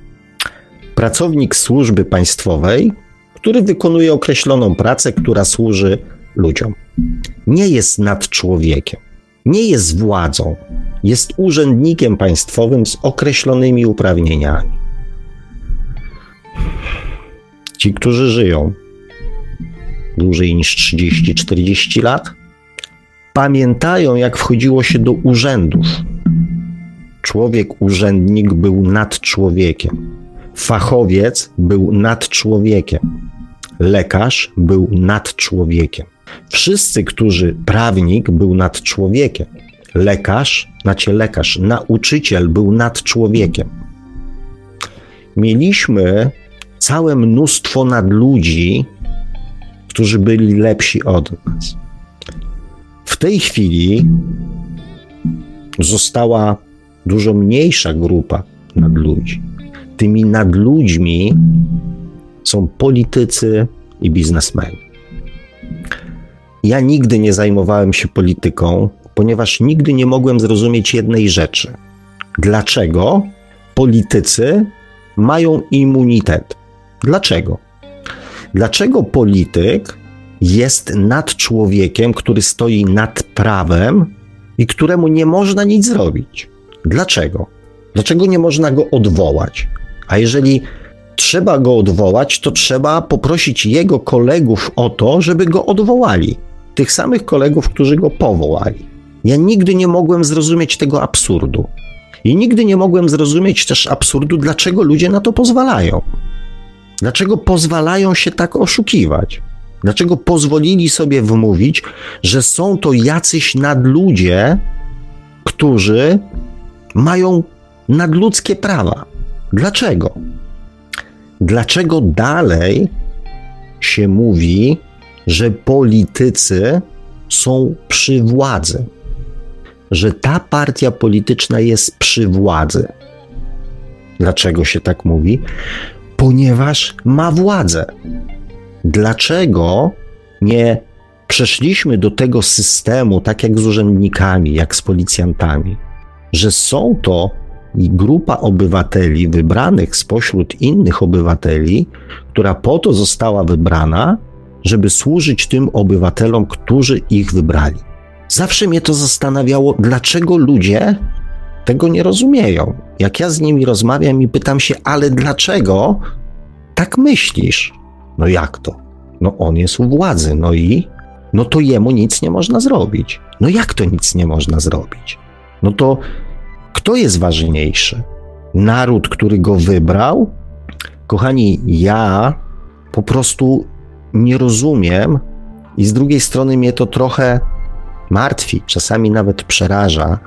pracownik służby państwowej, który wykonuje określoną pracę, która służy ludziom. Nie jest nad człowiekiem, nie jest władzą, jest urzędnikiem państwowym z określonymi uprawnieniami. Ci, którzy żyją dłużej niż 30-40 lat, pamiętają, jak wchodziło się do urzędów. Człowiek, urzędnik był nad człowiekiem. Fachowiec był nad człowiekiem. Lekarz był nad człowiekiem. Wszyscy, którzy prawnik był nad człowiekiem. Lekarz, znacie lekarz, nauczyciel był nad człowiekiem. Mieliśmy całe mnóstwo nadludzi, którzy byli lepsi od nas. W tej chwili została dużo mniejsza grupa nadludzi. Tymi nadludźmi są politycy i biznesmeni. Ja nigdy nie zajmowałem się polityką, ponieważ nigdy nie mogłem zrozumieć jednej rzeczy. Dlaczego politycy mają immunitet? Dlaczego? Dlaczego polityk jest nad człowiekiem, który stoi nad prawem i któremu nie można nic zrobić? Dlaczego? Dlaczego nie można go odwołać? A jeżeli trzeba go odwołać, to trzeba poprosić jego kolegów o to, żeby go odwołali. Tych samych kolegów, którzy go powołali. Ja nigdy nie mogłem zrozumieć tego absurdu. I nigdy nie mogłem zrozumieć też absurdu, dlaczego ludzie na to pozwalają. Dlaczego pozwalają się tak oszukiwać? Dlaczego pozwolili sobie wmówić, że są to jacyś nadludzie, którzy mają nadludzkie prawa? Dlaczego? Dlaczego dalej się mówi, że politycy są przy władzy? Że ta partia polityczna jest przy władzy. Dlaczego się tak mówi? Ponieważ ma władzę. Dlaczego nie przeszliśmy do tego systemu, tak jak z urzędnikami, jak z policjantami, że są to grupa obywateli wybranych spośród innych obywateli, która po to została wybrana, żeby służyć tym obywatelom, którzy ich wybrali. Zawsze mnie to zastanawiało, dlaczego ludzie tego nie rozumieją. Jak ja z nimi rozmawiam i pytam się, ale dlaczego tak myślisz? No jak to? No on jest u władzy, no i? No to jemu nic nie można zrobić. No jak to nic nie można zrobić? No to kto jest ważniejszy? Naród, który go wybrał? Kochani, ja po prostu nie rozumiem i z drugiej strony mnie to trochę martwi, czasami nawet przeraża,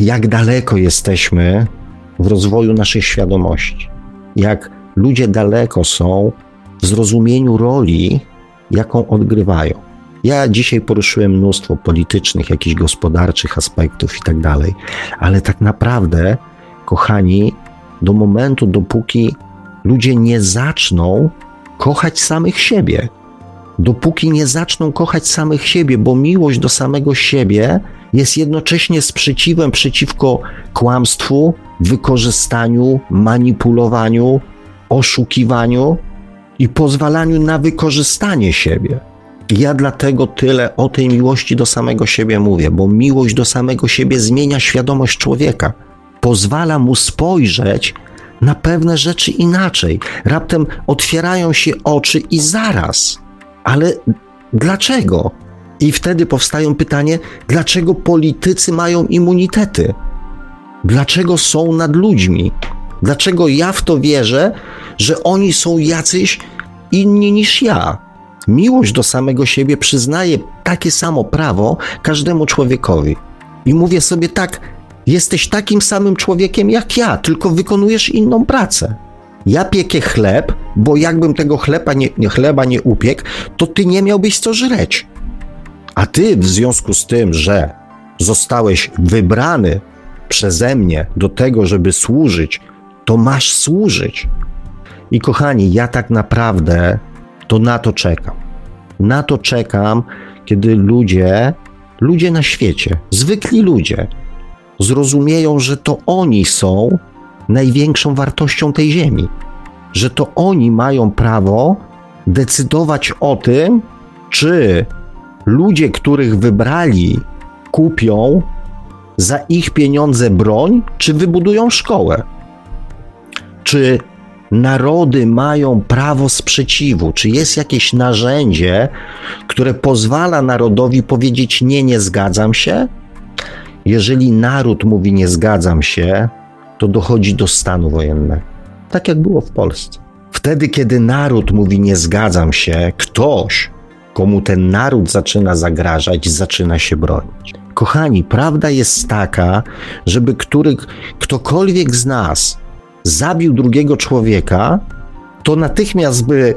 jak daleko jesteśmy w rozwoju naszej świadomości, jak ludzie daleko są w zrozumieniu roli, jaką odgrywają. Ja dzisiaj poruszyłem mnóstwo politycznych, jakichś gospodarczych aspektów i tak dalej, ale tak naprawdę, kochani, do momentu, dopóki ludzie nie zaczną kochać samych siebie. Dopóki nie zaczną kochać samych siebie, bo miłość do samego siebie jest jednocześnie sprzeciwem przeciwko kłamstwu, wykorzystaniu, manipulowaniu, oszukiwaniu i pozwalaniu na wykorzystanie siebie. Ja dlatego tyle o tej miłości do samego siebie mówię, bo miłość do samego siebie zmienia świadomość człowieka, pozwala mu spojrzeć na pewne rzeczy inaczej. Raptem otwierają się oczy i zaraz. Ale dlaczego? I wtedy powstają pytanie, dlaczego politycy mają immunitety? Dlaczego są nad ludźmi? Dlaczego ja w to wierzę, że oni są jacyś inni niż ja? Miłość do samego siebie przyznaje takie samo prawo każdemu człowiekowi. I mówię sobie tak, jesteś takim samym człowiekiem jak ja, tylko wykonujesz inną pracę. Ja piekę chleb, bo jakbym tego chleba nie, chleba nie upiekł, to ty nie miałbyś co żreć. A ty w związku z tym, że zostałeś wybrany przeze mnie do tego, żeby służyć, to masz służyć. I kochani, ja tak naprawdę to na to czekam. Na to czekam, kiedy ludzie, ludzie na świecie, zwykli ludzie, zrozumieją, że to oni są największą wartością tej ziemi, że to oni mają prawo decydować o tym, czy ludzie, których wybrali, kupią za ich pieniądze broń, czy wybudują szkołę. Czy narody mają prawo sprzeciwu? Czy jest jakieś narzędzie, które pozwala narodowi powiedzieć: Nie, nie zgadzam się? Jeżeli naród mówi: Nie zgadzam się, to dochodzi do stanu wojennego. Tak jak było w Polsce. Wtedy, kiedy naród mówi: Nie zgadzam się, ktoś, komu ten naród zaczyna zagrażać, zaczyna się bronić. Kochani, prawda jest taka, żeby który, ktokolwiek z nas zabił drugiego człowieka, to natychmiast by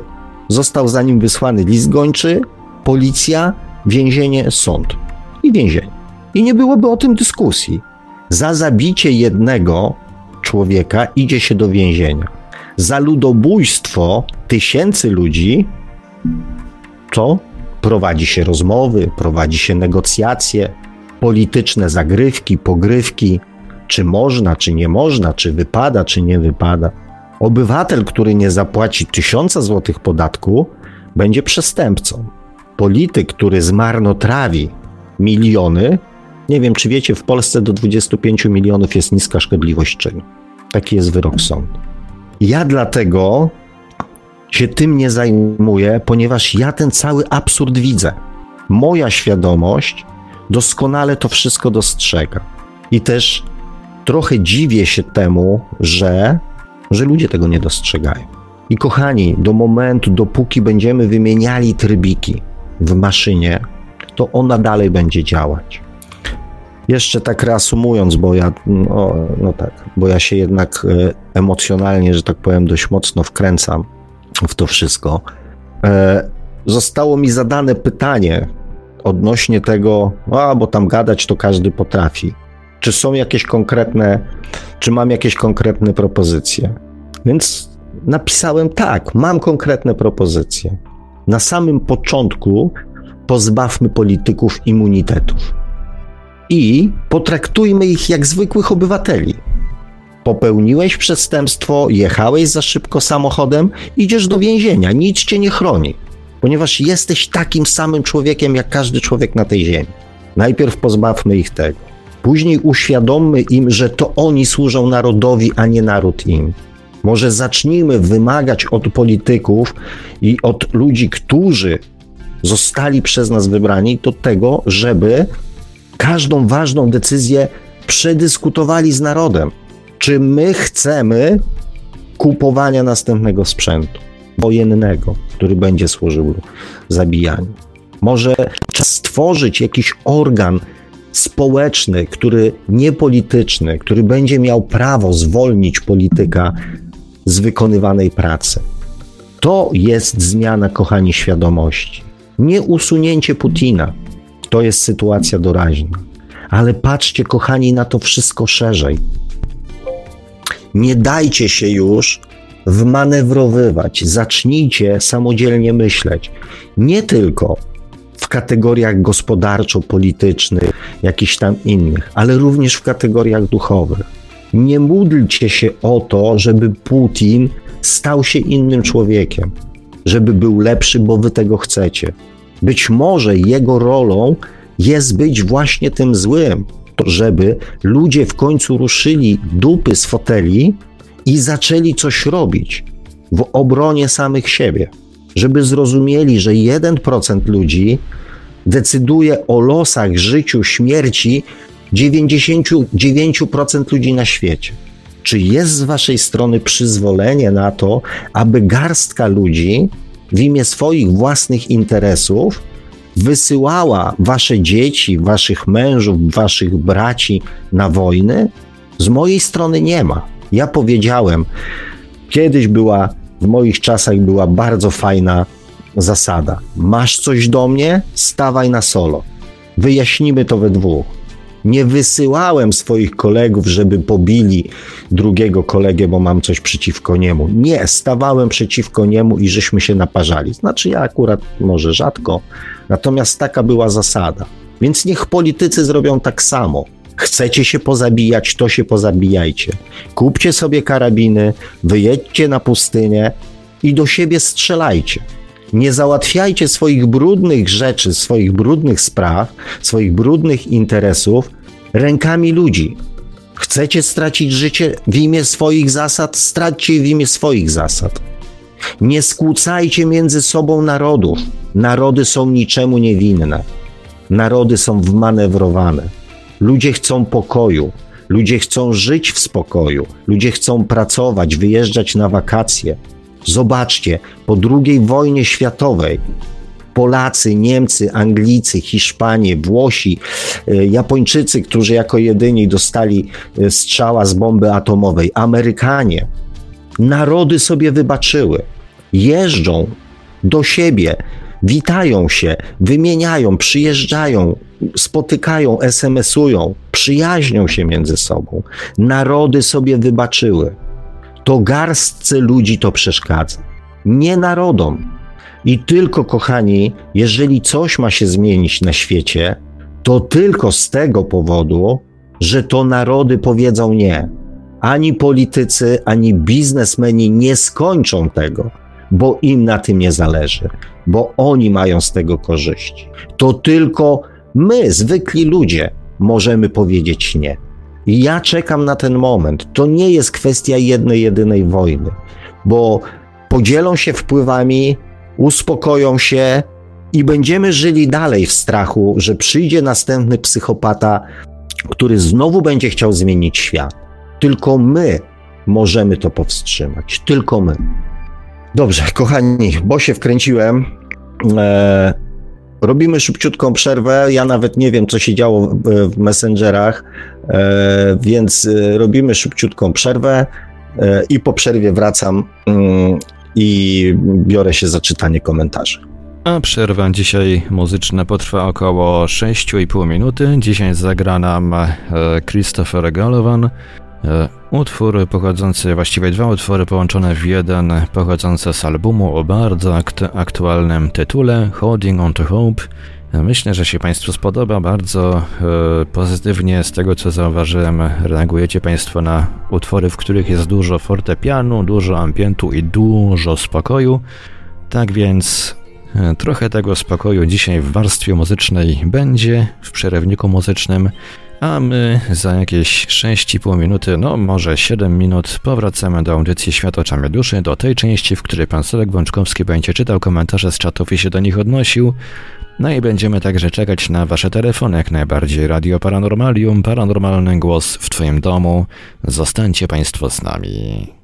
został za nim wysłany list gończy, policja, więzienie, sąd i więzienie. I nie byłoby o tym dyskusji. Za zabicie jednego człowieka idzie się do więzienia. Za ludobójstwo tysięcy ludzi to prowadzi się rozmowy, prowadzi się negocjacje, polityczne zagrywki, pogrywki, czy można, czy nie można, czy wypada, czy nie wypada. Obywatel, który nie zapłaci tysiąca złotych podatku, będzie przestępcą. Polityk, który zmarnotrawi miliony, nie wiem, czy wiecie, w Polsce do 25 milionów jest niska szkodliwość czynu. Taki jest wyrok sądu. Ja dlatego się tym nie zajmuję, ponieważ ja ten cały absurd widzę. Moja świadomość doskonale to wszystko dostrzega. I też trochę dziwię się temu, że, że ludzie tego nie dostrzegają. I kochani, do momentu, dopóki będziemy wymieniali trybiki w maszynie, to ona dalej będzie działać. Jeszcze tak reasumując, bo ja, no, no tak, bo ja się jednak e, emocjonalnie, że tak powiem, dość mocno wkręcam w to wszystko. E, zostało mi zadane pytanie odnośnie tego, a bo tam gadać to każdy potrafi. Czy są jakieś konkretne, czy mam jakieś konkretne propozycje? Więc napisałem tak, mam konkretne propozycje. Na samym początku pozbawmy polityków immunitetów i potraktujmy ich jak zwykłych obywateli. Popełniłeś przestępstwo, jechałeś za szybko samochodem, idziesz do więzienia, nic cię nie chroni, ponieważ jesteś takim samym człowiekiem jak każdy człowiek na tej ziemi. Najpierw pozbawmy ich tego. Później uświadommy im, że to oni służą narodowi, a nie naród im. Może zacznijmy wymagać od polityków i od ludzi, którzy zostali przez nas wybrani, do tego, żeby każdą ważną decyzję przedyskutowali z narodem. Czy my chcemy kupowania następnego sprzętu wojennego, który będzie służył zabijaniu? Może czas stworzyć jakiś organ społeczny, który niepolityczny, który będzie miał prawo zwolnić polityka z wykonywanej pracy. To jest zmiana, kochani, świadomości. Nie usunięcie Putina. To jest sytuacja doraźna. Ale patrzcie, kochani, na to wszystko szerzej. Nie dajcie się już wmanewrowywać. Zacznijcie samodzielnie myśleć. Nie tylko w kategoriach gospodarczo-politycznych, jakichś tam innych, ale również w kategoriach duchowych. Nie módlcie się o to, żeby Putin stał się innym człowiekiem, żeby był lepszy, bo wy tego chcecie. Być może jego rolą jest być właśnie tym złym, żeby ludzie w końcu ruszyli dupy z foteli i zaczęli coś robić w obronie samych siebie, żeby zrozumieli, że 1% ludzi decyduje o losach, życiu, śmierci 99% ludzi na świecie. Czy jest z Waszej strony przyzwolenie na to, aby garstka ludzi w imię swoich własnych interesów wysyłała Wasze dzieci, Waszych mężów, Waszych braci na wojny? Z mojej strony nie ma. Ja powiedziałem, kiedyś była, w moich czasach była bardzo fajna zasada. Masz coś do mnie? Stawaj na solo. Wyjaśnimy to we dwóch. Nie wysyłałem swoich kolegów, żeby pobili drugiego kolegę, bo mam coś przeciwko niemu. Nie, stawałem przeciwko niemu i żeśmy się naparzali. Znaczy, ja akurat może rzadko, natomiast taka była zasada. Więc niech politycy zrobią tak samo. Chcecie się pozabijać, to się pozabijajcie. Kupcie sobie karabiny, wyjedźcie na pustynię i do siebie strzelajcie. Nie załatwiajcie swoich brudnych rzeczy, swoich brudnych spraw, swoich brudnych interesów rękami ludzi. Chcecie stracić życie w imię swoich zasad? Straćcie w imię swoich zasad. Nie skłócajcie między sobą narodów. Narody są niczemu niewinne. Narody są wmanewrowane. Ludzie chcą pokoju. Ludzie chcą żyć w spokoju. Ludzie chcą pracować, wyjeżdżać na wakacje. Zobaczcie, po II wojnie światowej Polacy, Niemcy, Anglicy, Hiszpanie, Włosi, e, Japończycy, którzy jako jedyni dostali e, strzała z bomby atomowej, Amerykanie, narody sobie wybaczyły. Jeżdżą do siebie, witają się, wymieniają, przyjeżdżają, spotykają, SMS-ują, przyjaźnią się między sobą. Narody sobie wybaczyły to garstce ludzi to przeszkadza, nie narodom. I tylko, kochani, jeżeli coś ma się zmienić na świecie, to tylko z tego powodu, że to narody powiedzą nie. Ani politycy, ani biznesmeni nie skończą tego, bo im na tym nie zależy, bo oni mają z tego korzyści. To tylko my, zwykli ludzie, możemy powiedzieć nie. Ja czekam na ten moment. To nie jest kwestia jednej, jedynej wojny, bo podzielą się wpływami, uspokoją się i będziemy żyli dalej w strachu, że przyjdzie następny psychopata, który znowu będzie chciał zmienić świat. Tylko my możemy to powstrzymać. Tylko my. Dobrze, kochani, bo się wkręciłem. Eee, Robimy szybciutką przerwę. Ja nawet nie wiem, co się działo w messengerach, e, więc e, robimy szybciutką przerwę e, i po przerwie wracam mm, i biorę się za czytanie komentarzy. A przerwa dzisiaj muzyczna potrwa około 6,5 minuty. Dzisiaj zagra nam Christopher Gallowan. Utwór pochodzący, właściwie dwa utwory połączone w jeden, pochodzące z albumu o bardzo aktualnym tytule Holding on to Hope. Myślę, że się Państwu spodoba. Bardzo e, pozytywnie z tego, co zauważyłem, reagujecie Państwo na utwory, w których jest dużo fortepianu, dużo ambientu i dużo spokoju. Tak więc trochę tego spokoju dzisiaj w warstwie muzycznej będzie, w przerywniku muzycznym. A my za jakieś 6,5 minuty, no może 7 minut, powracamy do audycji Świat oczami duszy, do tej części, w której pan Sławek Bączkowski będzie czytał komentarze z czatów i się do nich odnosił. No i będziemy także czekać na wasze telefony, jak najbardziej. Radio Paranormalium, paranormalny głos w twoim domu. Zostańcie państwo z nami.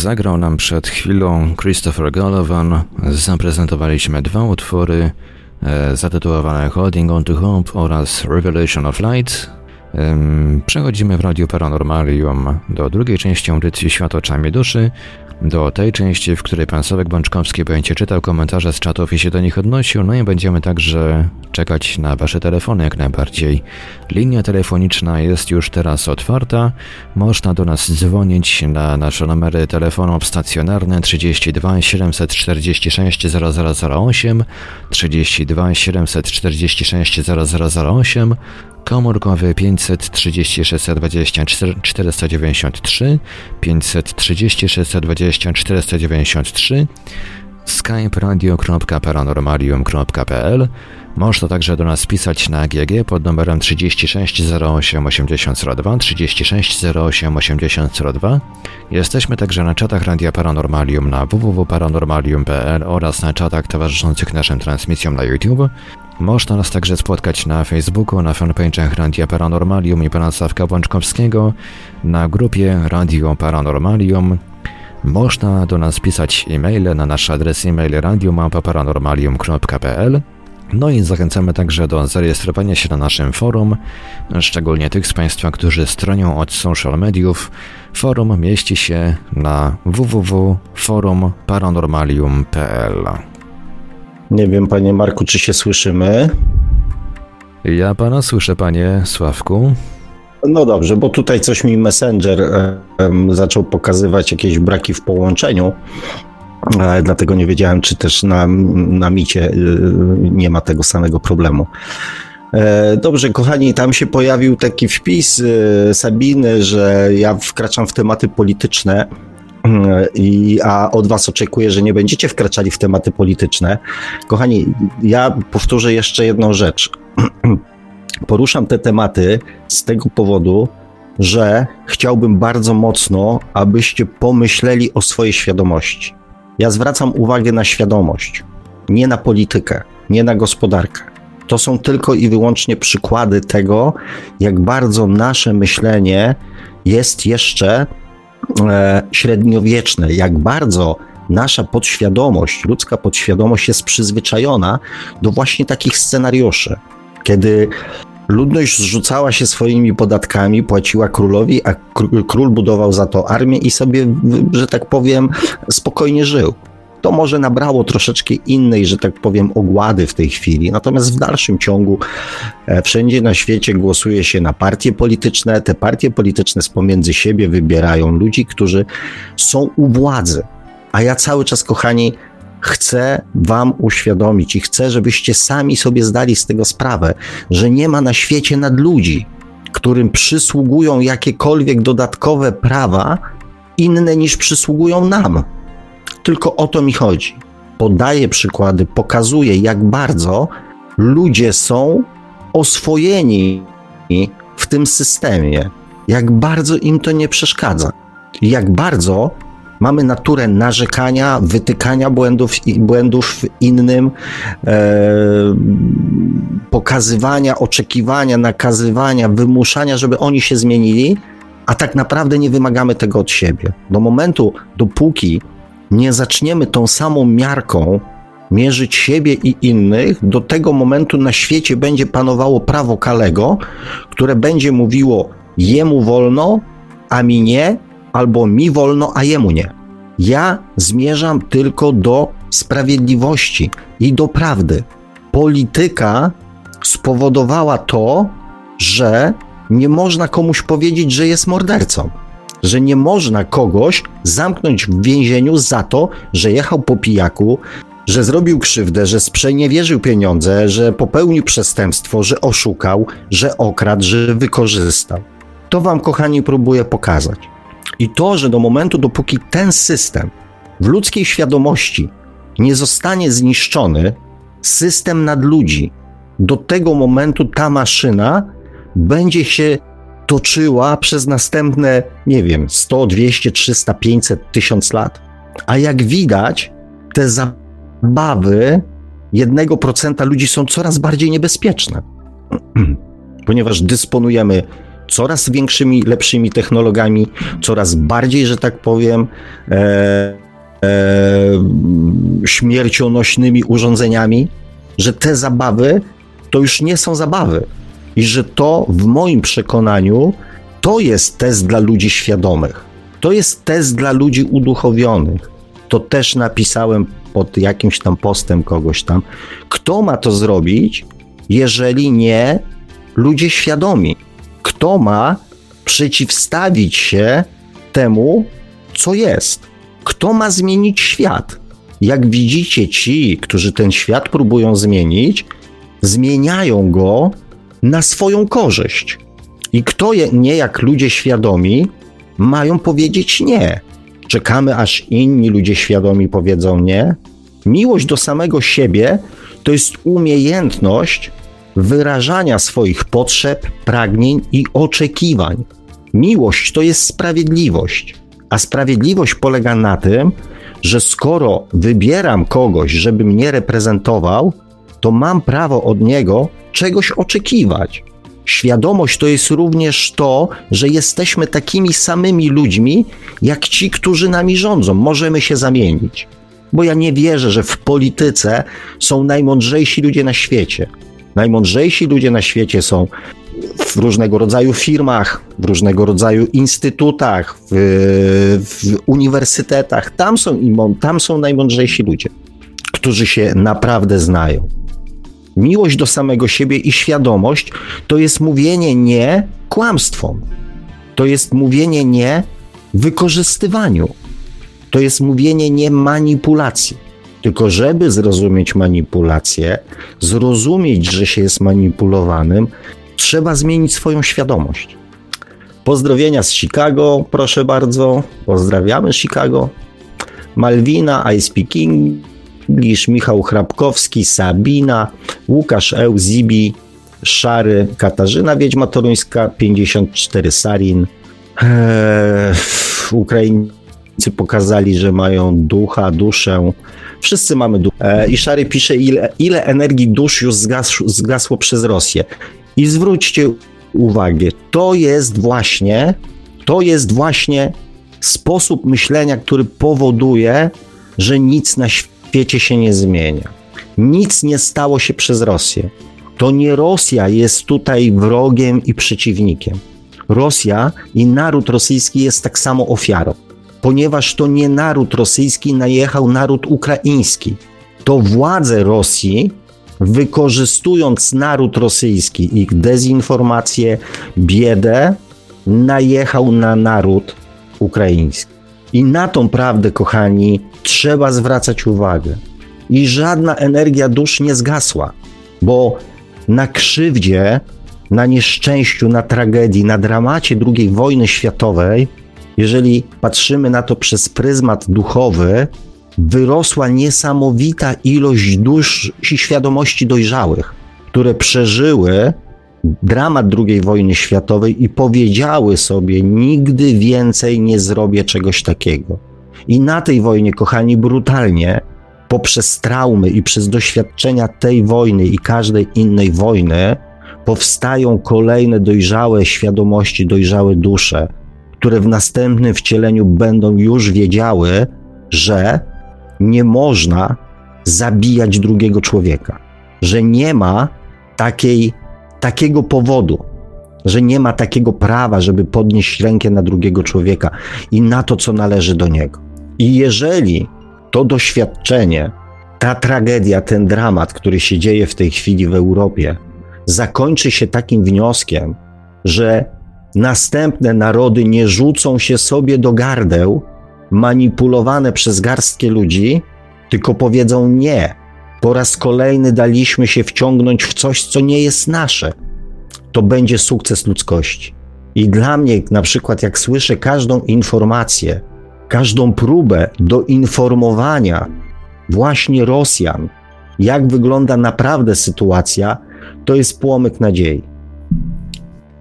Zagrał nam przed chwilą Christopher Gallivan. Zaprezentowaliśmy dwa utwory e, zatytułowane Holding On To Hope oraz Revelation of Light. Przechodzimy w Radiu Paranormalium do drugiej części audycji Świat oczami duszy, do tej części, w której pan Sławek Bączkowski będzie czytał komentarze z czatów i się do nich odnosił, no i będziemy także czekać na wasze telefony jak najbardziej. Linia telefoniczna jest już teraz otwarta, można do nas dzwonić na nasze numery telefonów stacjonarne 32 746 0008, 32 746 0008, komórkowy 530 620 493, 530 620 493, skype radio.paranormalium.pl można także do nas pisać na GG pod numerem 36 08 8002, 36 08 8002. Jesteśmy także na czatach Radia Paranormalium na www.paranormalium.pl oraz na czatach towarzyszących naszym transmisjom na YouTube. Można nas także spotkać na Facebooku, na fanpage'ach Radia Paranormalium i pana Sławka Bączkowskiego, na grupie Radio Paranormalium. Można do nas pisać e-maile na nasz adres e-mail radiomapa.paranormalium.pl no i zachęcamy także do zarejestrowania się na naszym forum, szczególnie tych z Państwa, którzy stronią od social mediów. Forum mieści się na www.forumparanormalium.pl. Nie wiem, panie Marku, czy się słyszymy? Ja pana słyszę, panie Sławku. No dobrze, bo tutaj coś mi Messenger e, zaczął pokazywać jakieś braki w połączeniu. Dlatego nie wiedziałem, czy też na, na micie e, nie ma tego samego problemu. E, dobrze, kochani, tam się pojawił taki wpis Sabiny, że ja wkraczam w tematy polityczne. I, a od Was oczekuję, że nie będziecie wkraczali w tematy polityczne. Kochani, ja powtórzę jeszcze jedną rzecz. Poruszam te tematy z tego powodu, że chciałbym bardzo mocno, abyście pomyśleli o swojej świadomości. Ja zwracam uwagę na świadomość, nie na politykę, nie na gospodarkę. To są tylko i wyłącznie przykłady tego, jak bardzo nasze myślenie jest jeszcze e, średniowieczne, jak bardzo nasza podświadomość, ludzka podświadomość jest przyzwyczajona do właśnie takich scenariuszy, kiedy ludność zrzucała się swoimi podatkami, płaciła królowi, a król budował za to armię i sobie, że tak powiem, spokojnie żył. To może nabrało troszeczkę innej, że tak powiem, ogłady w tej chwili. Natomiast w dalszym ciągu e, wszędzie na świecie głosuje się na partie polityczne. Te partie polityczne z pomiędzy siebie wybierają ludzi, którzy są u władzy. A ja cały czas, kochani, chcę Wam uświadomić i chcę, żebyście sami sobie zdali z tego sprawę, że nie ma na świecie nadludzi, którym przysługują jakiekolwiek dodatkowe prawa inne niż przysługują nam. Tylko o to mi chodzi. Podaję przykłady, pokazuję, jak bardzo ludzie są oswojeni w tym systemie, jak bardzo im to nie przeszkadza, jak bardzo mamy naturę narzekania, wytykania błędów, błędów innym, e, pokazywania, oczekiwania, nakazywania, wymuszania, żeby oni się zmienili, a tak naprawdę nie wymagamy tego od siebie. Do momentu, dopóki nie zaczniemy tą samą miarką mierzyć siebie i innych, do tego momentu na świecie będzie panowało prawo Kalego, które będzie mówiło jemu wolno, a mi nie, albo mi wolno, a jemu nie. Ja zmierzam tylko do sprawiedliwości i do prawdy. Polityka spowodowała to, że nie można komuś powiedzieć, że jest mordercą. Że nie można kogoś zamknąć w więzieniu za to, że jechał po pijaku, że zrobił krzywdę, że sprzeniewierzył pieniądze, że popełnił przestępstwo, że oszukał, że okradł, że wykorzystał. To wam, kochani, próbuję pokazać. I to, że do momentu, dopóki ten system w ludzkiej świadomości nie zostanie zniszczony, system nadludzi, do tego momentu ta maszyna będzie się toczyła przez następne, nie wiem, 100, 200, 300, 500, 1000 lat. A jak widać, te zabawy 1% ludzi są coraz bardziej niebezpieczne, ponieważ dysponujemy coraz większymi, lepszymi technologiami, coraz bardziej, że tak powiem, e, e, śmiercionośnymi urządzeniami, że te zabawy to już nie są zabawy. I że to w moim przekonaniu to jest test dla ludzi świadomych. To jest test dla ludzi uduchowionych. To też napisałem pod jakimś tam postem kogoś tam. Kto ma to zrobić, jeżeli nie ludzie świadomi? Kto ma przeciwstawić się temu, co jest? Kto ma zmienić świat? Jak widzicie, ci, którzy ten świat próbują zmienić, zmieniają go na swoją korzyść. I kto je, nie jak ludzie świadomi mają powiedzieć nie. Czekamy, aż inni ludzie świadomi powiedzą nie. Miłość do samego siebie to jest umiejętność wyrażania swoich potrzeb, pragnień i oczekiwań. Miłość to jest sprawiedliwość, a sprawiedliwość polega na tym, że skoro wybieram kogoś, żeby mnie reprezentował, to mam prawo od niego czegoś oczekiwać. Świadomość to jest również to, że jesteśmy takimi samymi ludźmi, jak ci, którzy nami rządzą. Możemy się zamienić. Bo ja nie wierzę, że w polityce są najmądrzejsi ludzie na świecie. Najmądrzejsi ludzie na świecie są w różnego rodzaju firmach, w różnego rodzaju instytutach, w, w uniwersytetach. Tam są, tam są najmądrzejsi ludzie, którzy się naprawdę znają. Miłość do samego siebie i świadomość to jest mówienie nie kłamstwom. To jest mówienie nie wykorzystywaniu. To jest mówienie nie manipulacji. Tylko żeby zrozumieć manipulację, zrozumieć, że się jest manipulowanym, trzeba zmienić swoją świadomość. Pozdrowienia z Chicago, proszę bardzo. Pozdrawiamy Chicago. Malwina, I speak English, Michał Hrabkowski, Sabina, Łukasz Zibi, Szary, Katarzyna Wiedźma Toruńska, 54 Sarin. Eee, Ukraińcy pokazali, że mają ducha, duszę. Wszyscy mamy ducha. Eee, I Szary pisze, ile, ile energii dusz już zgas, zgasło przez Rosję. I zwróćcie uwagę, to jest właśnie, to jest właśnie sposób myślenia, który powoduje, że nic na świecie się nie zmienia. Nic nie stało się przez Rosję. To nie Rosja jest tutaj wrogiem i przeciwnikiem. Rosja i naród rosyjski jest tak samo ofiarą, ponieważ to nie naród rosyjski najechał naród ukraiński. To władze Rosji wykorzystując naród rosyjski, ich dezinformację, biedę, najechał na naród ukraiński. I na tą prawdę, kochani, trzeba zwracać uwagę. I żadna energia dusz nie zgasła, bo na krzywdzie, na nieszczęściu, na tragedii, na dramacie II wojny światowej, jeżeli patrzymy na to przez pryzmat duchowy, wyrosła niesamowita ilość dusz i świadomości dojrzałych, które przeżyły dramat II wojny światowej i powiedziały sobie: Nigdy więcej nie zrobię czegoś takiego. I na tej wojnie, kochani, brutalnie, poprzez traumy i przez doświadczenia tej wojny i każdej innej wojny, powstają kolejne dojrzałe świadomości, dojrzałe dusze, które w następnym wcieleniu będą już wiedziały, że nie można zabijać drugiego człowieka, że nie ma takiej, takiego powodu, że nie ma takiego prawa, żeby podnieść rękę na drugiego człowieka i na to, co należy do niego. I jeżeli to doświadczenie, ta tragedia, ten dramat, który się dzieje w tej chwili w Europie, zakończy się takim wnioskiem, że następne narody nie rzucą się sobie do gardeł, manipulowane przez garstkę ludzi, tylko powiedzą nie. Po raz kolejny daliśmy się wciągnąć w coś, co nie jest nasze. To będzie sukces ludzkości. I dla mnie, na przykład, jak słyszę każdą informację, każdą próbę do informowania właśnie Rosjan, jak wygląda naprawdę sytuacja, to jest płomyk nadziei.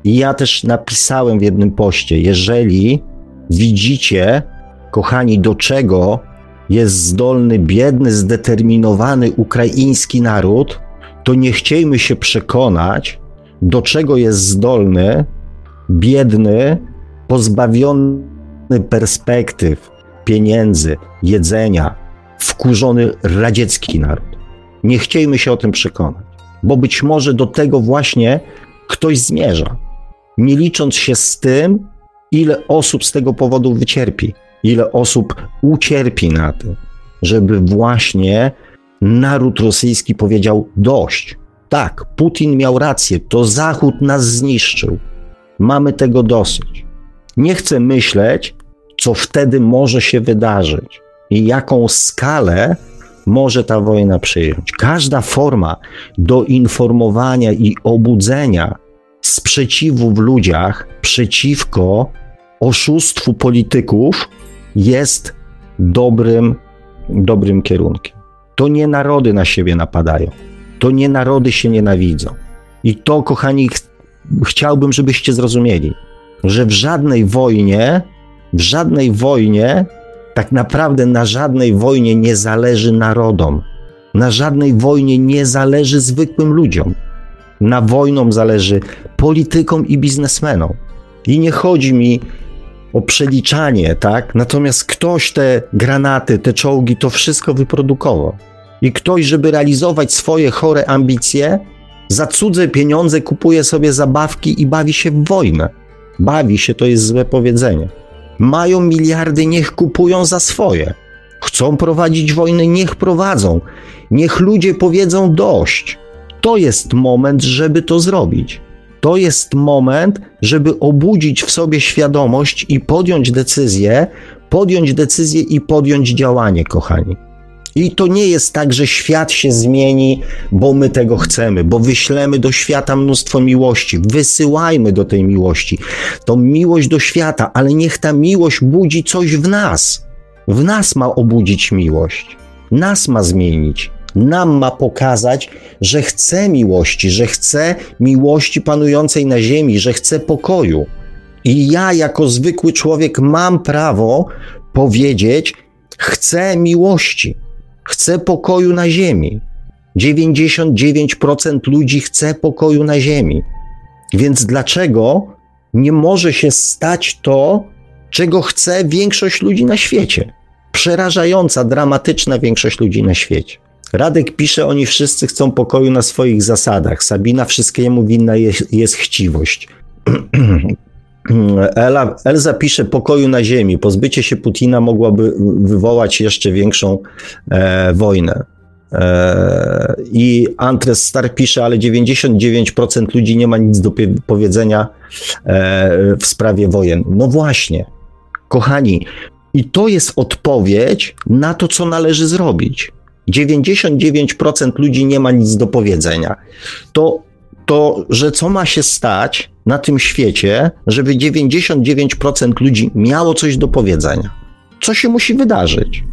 I ja też napisałem w jednym poście, jeżeli widzicie, kochani, do czego jest zdolny, biedny, zdeterminowany ukraiński naród, to nie chciejmy się przekonać, do czego jest zdolny biedny, pozbawiony perspektyw, pieniędzy, jedzenia, wkurzony radziecki naród. Nie chciejmy się o tym przekonać, bo być może do tego właśnie ktoś zmierza, nie licząc się z tym, ile osób z tego powodu wycierpi, ile osób ucierpi na tym, żeby właśnie naród rosyjski powiedział dość. Tak, Putin miał rację, to Zachód nas zniszczył. Mamy tego dosyć. Nie chcę myśleć, co wtedy może się wydarzyć i jaką skalę może ta wojna przyjąć. Każda forma doinformowania i obudzenia sprzeciwu w ludziach przeciwko oszustwu polityków jest dobrym, dobrym kierunkiem. To nie narody na siebie napadają, to nie narody się nienawidzą. I to, kochani, ch chciałbym, żebyście zrozumieli, że w żadnej wojnie, w żadnej wojnie, tak naprawdę na żadnej wojnie nie zależy narodom. Na żadnej wojnie nie zależy zwykłym ludziom. Na wojną zależy politykom i biznesmenom. I nie chodzi mi o przeliczanie, tak? Natomiast ktoś te granaty, te czołgi, to wszystko wyprodukował. I ktoś, żeby realizować swoje chore ambicje, za cudze pieniądze kupuje sobie zabawki i bawi się w wojnę. Bawi się to jest złe powiedzenie. Mają miliardy, niech kupują za swoje. Chcą prowadzić wojny, niech prowadzą. Niech ludzie powiedzą dość. To jest moment, żeby to zrobić. To jest moment, żeby obudzić w sobie świadomość i podjąć decyzję, podjąć decyzję i podjąć działanie, kochani. I to nie jest tak, że świat się zmieni, bo my tego chcemy, bo wyślemy do świata mnóstwo miłości. Wysyłajmy do tej miłości. To miłość do świata, ale niech ta miłość budzi coś w nas. W nas ma obudzić miłość. Nas ma zmienić. Nam ma pokazać, że chce miłości, że chce miłości panującej na ziemi, że chce pokoju. I ja, jako zwykły człowiek, mam prawo powiedzieć: chcę miłości. Chcę pokoju na ziemi. 99% ludzi chce pokoju na ziemi. Więc dlaczego nie może się stać to, czego chce większość ludzi na świecie? Przerażająca, dramatyczna większość ludzi na świecie. Radek pisze, oni wszyscy chcą pokoju na swoich zasadach. Sabina wszystkiemu winna jest, jest chciwość. Ela, Elza pisze pokoju na ziemi. Pozbycie się Putina mogłoby wywołać jeszcze większą e, wojnę. E, I Antres Star pisze, ale 99% ludzi nie ma nic do powiedzenia e, w sprawie wojen. No właśnie, kochani, i to jest odpowiedź na to, co należy zrobić. 99% ludzi nie ma nic do powiedzenia. To, to, że co ma się stać, na tym świecie, żeby 99% ludzi miało coś do powiedzenia. Co się musi wydarzyć?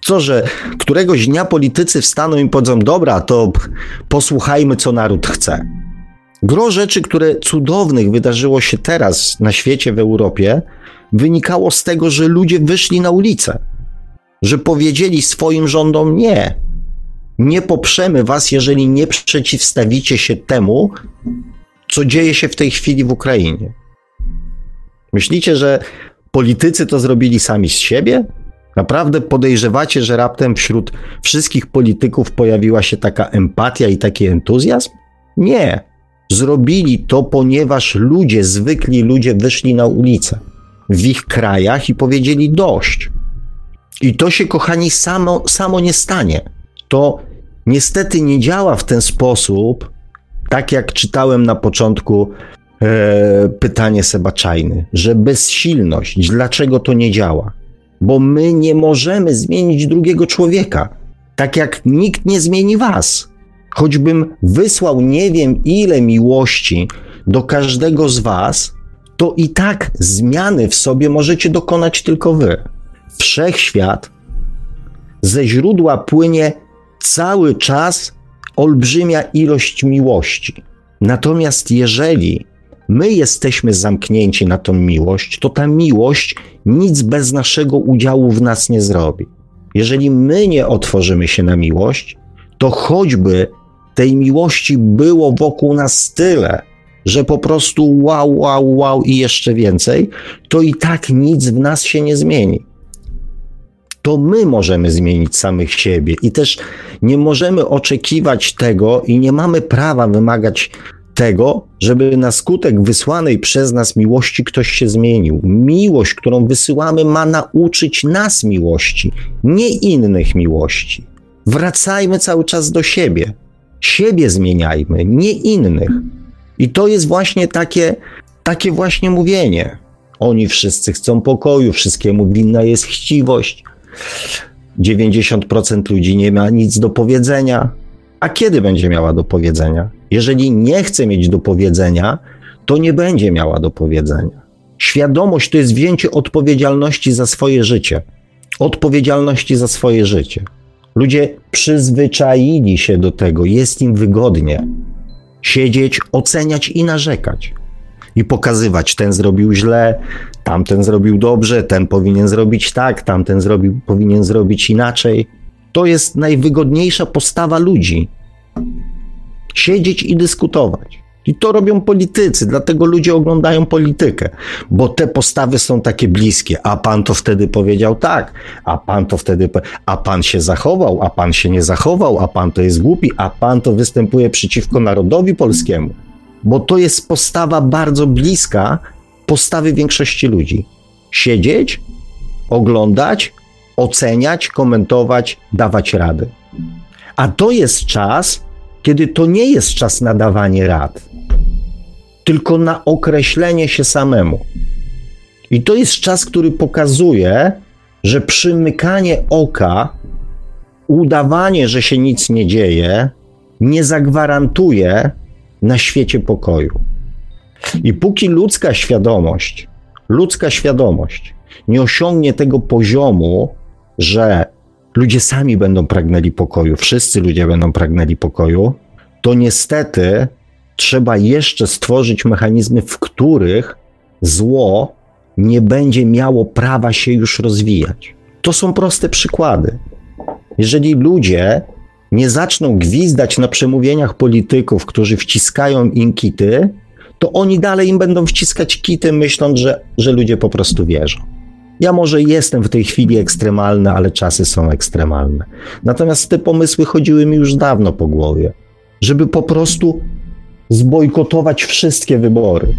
Co, że któregoś dnia politycy wstaną i powiedzą: Dobra, to posłuchajmy, co naród chce. Gro rzeczy, które cudownych wydarzyło się teraz na świecie, w Europie, wynikało z tego, że ludzie wyszli na ulicę, że powiedzieli swoim rządom: Nie, nie poprzemy was, jeżeli nie przeciwstawicie się temu, co dzieje się w tej chwili w Ukrainie. Myślicie, że politycy to zrobili sami z siebie? Naprawdę podejrzewacie, że raptem wśród wszystkich polityków pojawiła się taka empatia i taki entuzjazm? Nie. Zrobili to, ponieważ ludzie, zwykli ludzie wyszli na ulicę w ich krajach i powiedzieli dość. I to się, kochani, samo, samo nie stanie. To niestety nie działa w ten sposób, tak jak czytałem na początku e, pytanie Sebaczajny, że bezsilność, dlaczego to nie działa? Bo my nie możemy zmienić drugiego człowieka, tak jak nikt nie zmieni was. Choćbym wysłał nie wiem ile miłości do każdego z was, to i tak zmiany w sobie możecie dokonać tylko wy. Wszechświat ze źródła płynie cały czas olbrzymia ilość miłości. Natomiast jeżeli my jesteśmy zamknięci na tą miłość, to ta miłość nic bez naszego udziału w nas nie zrobi. Jeżeli my nie otworzymy się na miłość, to choćby tej miłości było wokół nas tyle, że po prostu wow, wow, wow i jeszcze więcej, to i tak nic w nas się nie zmieni. To my możemy zmienić samych siebie i też nie możemy oczekiwać tego i nie mamy prawa wymagać tego, żeby na skutek wysłanej przez nas miłości ktoś się zmienił. Miłość, którą wysyłamy, ma nauczyć nas miłości, nie innych miłości. Wracajmy cały czas do siebie. Siebie zmieniajmy, nie innych. I to jest właśnie takie, takie właśnie mówienie. Oni wszyscy chcą pokoju, wszystkiemu winna jest chciwość. 90% ludzi nie ma nic do powiedzenia. A kiedy będzie miała do powiedzenia? Jeżeli nie chce mieć do powiedzenia, to nie będzie miała do powiedzenia. Świadomość to jest wzięcie odpowiedzialności za swoje życie. Odpowiedzialności za swoje życie. Ludzie przyzwyczaili się do tego, jest im wygodnie siedzieć, oceniać i narzekać. I pokazywać, ten zrobił źle, tamten zrobił dobrze, ten powinien zrobić tak, tamten zrobił, powinien zrobić inaczej. To jest najwygodniejsza postawa ludzi. Siedzieć i dyskutować. I to robią politycy, dlatego ludzie oglądają politykę, bo te postawy są takie bliskie. A pan to wtedy powiedział tak, a pan to wtedy, a pan się zachował, a pan się nie zachował, a pan to jest głupi, a pan to występuje przeciwko narodowi polskiemu. Bo to jest postawa bardzo bliska postawy większości ludzi. Siedzieć, oglądać, oceniać, komentować, dawać rady. A to jest czas, kiedy to nie jest czas na dawanie rad, tylko na określenie się samemu. I to jest czas, który pokazuje, że przymykanie oka, udawanie, że się nic nie dzieje, nie zagwarantuje na świecie pokoju. I póki ludzka świadomość, ludzka świadomość nie osiągnie tego poziomu, że ludzie sami będą pragnęli pokoju, wszyscy ludzie będą pragnęli pokoju, to niestety trzeba jeszcze stworzyć mechanizmy, w których zło nie będzie miało prawa się już rozwijać. To są proste przykłady. Jeżeli ludzie nie zaczną gwizdać na przemówieniach polityków, którzy wciskają im kity, to oni dalej im będą wciskać kity, myśląc, że, że ludzie po prostu wierzą. Ja może jestem w tej chwili ekstremalny, ale czasy są ekstremalne. Natomiast te pomysły chodziły mi już dawno po głowie, żeby po prostu zbojkotować wszystkie wybory.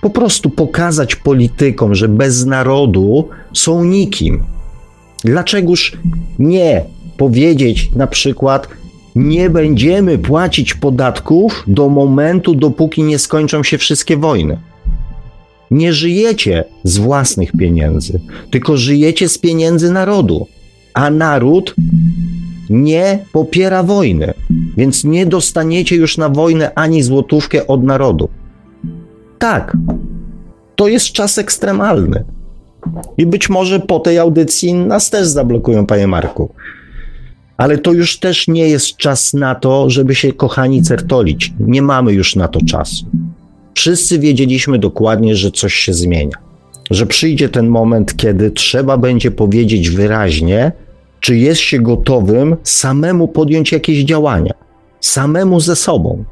Po prostu pokazać politykom, że bez narodu są nikim. Dlaczegoż nie powiedzieć na przykład, nie będziemy płacić podatków do momentu, dopóki nie skończą się wszystkie wojny? nie żyjecie z własnych pieniędzy, tylko żyjecie z pieniędzy narodu. A naród nie popiera wojny, więc nie dostaniecie już na wojnę ani złotówkę od narodu. Tak, to jest czas ekstremalny. I być może po tej audycji nas też zablokują, panie Marku. Ale to już też nie jest czas na to, żeby się kochani certolić. Nie mamy już na to czasu. Wszyscy wiedzieliśmy dokładnie, że coś się zmienia, że przyjdzie ten moment, kiedy trzeba będzie powiedzieć wyraźnie, czy jest się gotowym samemu podjąć jakieś działania, samemu ze sobą,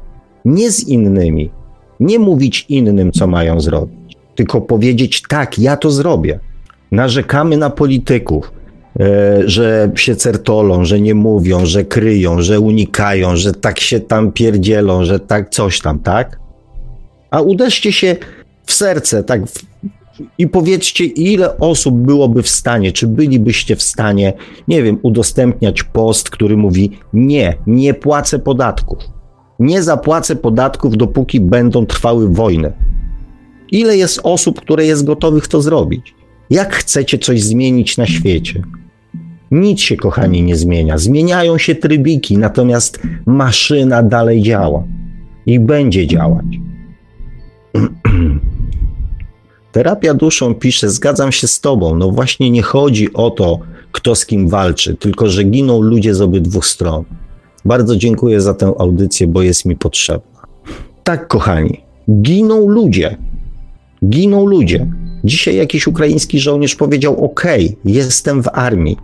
nie z innymi, nie mówić innym, co mają zrobić, tylko powiedzieć: tak, ja to zrobię. Narzekamy na polityków, że się certolą, że nie mówią, że kryją, że unikają, że tak się tam pierdzielą, że tak coś tam, tak? A uderzcie się w serce, tak, w, i powiedzcie, ile osób byłoby w stanie, czy bylibyście w stanie, nie wiem, udostępniać post, który mówi: Nie, nie płacę podatków. Nie zapłacę podatków, dopóki będą trwały wojny. Ile jest osób, które jest gotowych to zrobić? Jak chcecie coś zmienić na świecie? Nic się, kochani, nie zmienia. Zmieniają się trybiki, natomiast maszyna dalej działa i będzie działać. Terapia duszą pisze, zgadzam się z tobą. No właśnie nie chodzi o to, kto z kim walczy, tylko że giną ludzie z obydwu stron. Bardzo dziękuję za tę audycję, bo jest mi potrzebna. Tak, kochani, giną ludzie. Giną ludzie. Dzisiaj jakiś ukraiński żołnierz powiedział: OK, jestem w armii.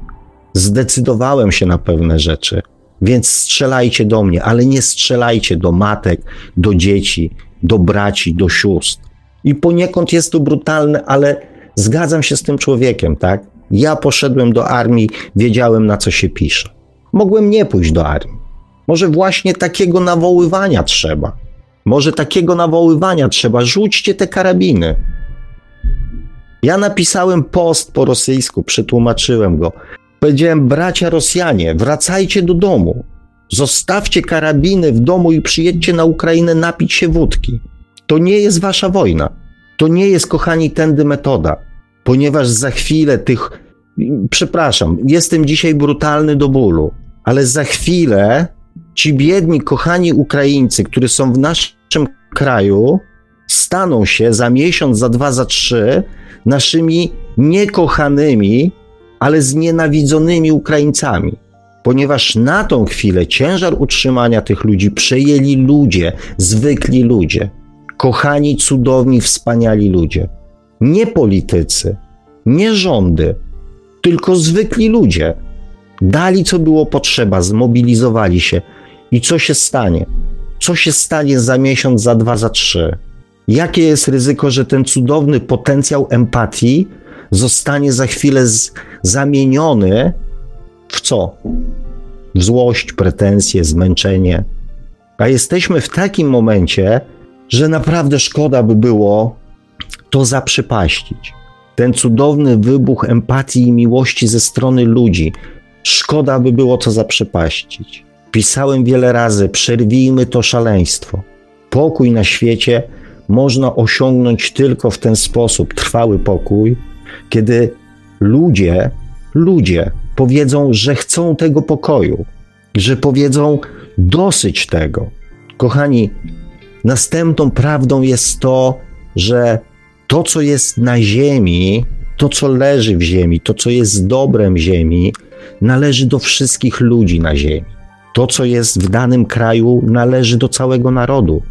Zdecydowałem się na pewne rzeczy. Więc strzelajcie do mnie, ale nie strzelajcie do matek, do dzieci, do braci, do sióstr. I poniekąd jest to brutalne, ale zgadzam się z tym człowiekiem, tak? Ja poszedłem do armii, wiedziałem na co się pisze. Mogłem nie pójść do armii. Może właśnie takiego nawoływania trzeba. Może takiego nawoływania trzeba. Rzućcie te karabiny. Ja napisałem post po rosyjsku, przetłumaczyłem go. Powiedziałem, bracia Rosjanie, wracajcie do domu. Zostawcie karabiny w domu i przyjedźcie na Ukrainę napić się wódki. To nie jest wasza wojna. To nie jest, kochani, tędy metoda, ponieważ za chwilę tych. Przepraszam, jestem dzisiaj brutalny do bólu, ale za chwilę ci biedni, kochani Ukraińcy, którzy są w naszym kraju, staną się za miesiąc, za dwa, za trzy naszymi niekochanymi, ale znienawidzonymi Ukraińcami. Ponieważ na tą chwilę ciężar utrzymania tych ludzi przejęli ludzie, zwykli ludzie, kochani, cudowni, wspaniali ludzie. Nie politycy, nie rządy, tylko zwykli ludzie. Dali co było potrzeba, zmobilizowali się. I co się stanie? Co się stanie za miesiąc, za dwa, za trzy? Jakie jest ryzyko, że ten cudowny potencjał empatii zostanie za chwilę z, zamieniony w co? W złość, pretensje, zmęczenie. A jesteśmy w takim momencie, że naprawdę szkoda by było to zaprzepaścić. Ten cudowny wybuch empatii i miłości ze strony ludzi. Szkoda by było to zaprzepaścić. Pisałem wiele razy: przerwijmy to szaleństwo. Pokój na świecie można osiągnąć tylko w ten sposób trwały pokój, kiedy ludzie, ludzie powiedzą, że chcą tego pokoju, że powiedzą dosyć tego. Kochani, następną prawdą jest to, że to, co jest na ziemi, to, co leży w ziemi, to, co jest dobrem ziemi, należy do wszystkich ludzi na ziemi. To, co jest w danym kraju, należy do całego narodu.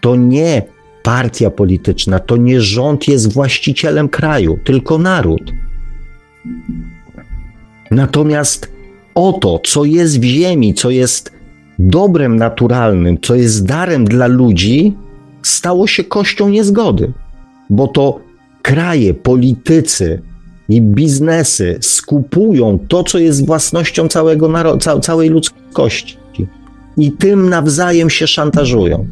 To nie partia polityczna, to nie rząd jest właścicielem kraju, tylko naród. Natomiast oto, co jest w ziemi, co jest dobrem naturalnym, co jest darem dla ludzi, stało się kością niezgody, bo to kraje, politycy i biznesy skupują to, co jest własnością całego narodu, całej ludzkości i tym nawzajem się szantażują.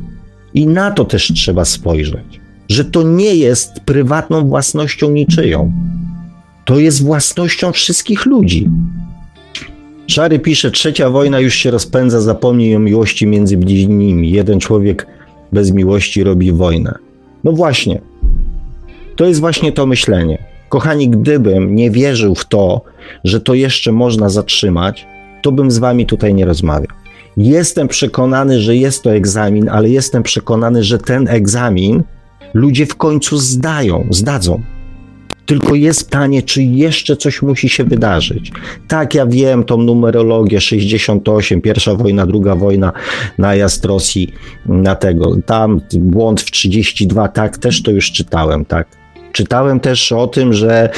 I na to też trzeba spojrzeć, że to nie jest prywatną własnością niczyją. To jest własnością wszystkich ludzi. Szary pisze, trzecia wojna już się rozpędza, zapomnij o miłości między bliźnimi. Jeden człowiek bez miłości robi wojnę. No właśnie, to jest właśnie to myślenie. Kochani, gdybym nie wierzył w to, że to jeszcze można zatrzymać, to bym z wami tutaj nie rozmawiał. Jestem przekonany, że jest to egzamin, ale jestem przekonany, że ten egzamin ludzie w końcu zdają, zdadzą. Tylko jest pytanie, czy jeszcze coś musi się wydarzyć. Tak, ja wiem tą numerologię 68, pierwsza wojna, druga wojna, najazd Rosji na tego. Tam błąd w 32, tak, też to już czytałem, tak. Czytałem też o tym, że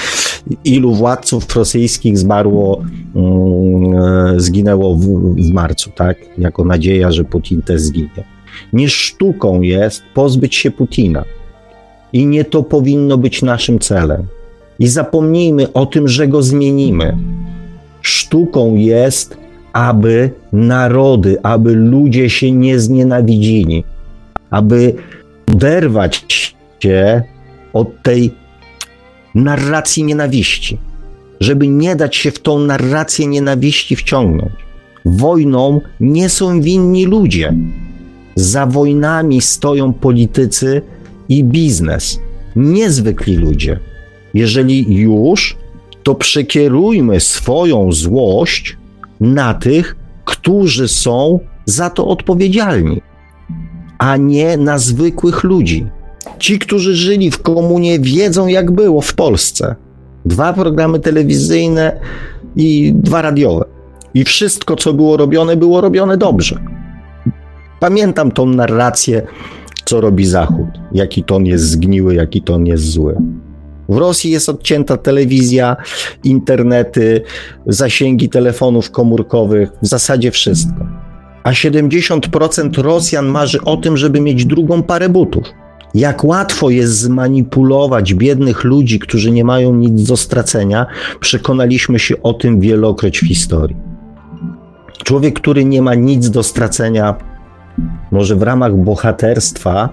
ilu władców rosyjskich zmarło, mm, zginęło w, w marcu, tak? Jako nadzieja, że Putin też zginie. Nie sztuką jest pozbyć się Putina. I nie to powinno być naszym celem. I zapomnijmy o tym, że go zmienimy. Sztuką jest, aby narody, aby ludzie się nie znienawidzili, aby oderwać się od tej narracji nienawiści, żeby nie dać się w tą narrację nienawiści wciągnąć. Wojną nie są winni ludzie. Za wojnami stoją politycy i biznes, niezwykli ludzie. Jeżeli już, to przekierujmy swoją złość na tych, którzy są za to odpowiedzialni, a nie na zwykłych ludzi. Ci, którzy żyli w komunie, wiedzą, jak było w Polsce. Dwa programy telewizyjne i dwa radiowe. I wszystko, co było robione, było robione dobrze. Pamiętam tą narrację, co robi Zachód, jaki ton jest zgniły, jaki ton jest zły. W Rosji jest odcięta telewizja, internety, zasięgi telefonów komórkowych, w zasadzie wszystko. A 70% Rosjan marzy o tym, żeby mieć drugą parę butów. Jak łatwo jest zmanipulować biednych ludzi, którzy nie mają nic do stracenia, przekonaliśmy się o tym wielokroć w historii. Człowiek, który nie ma nic do stracenia, może w ramach bohaterstwa,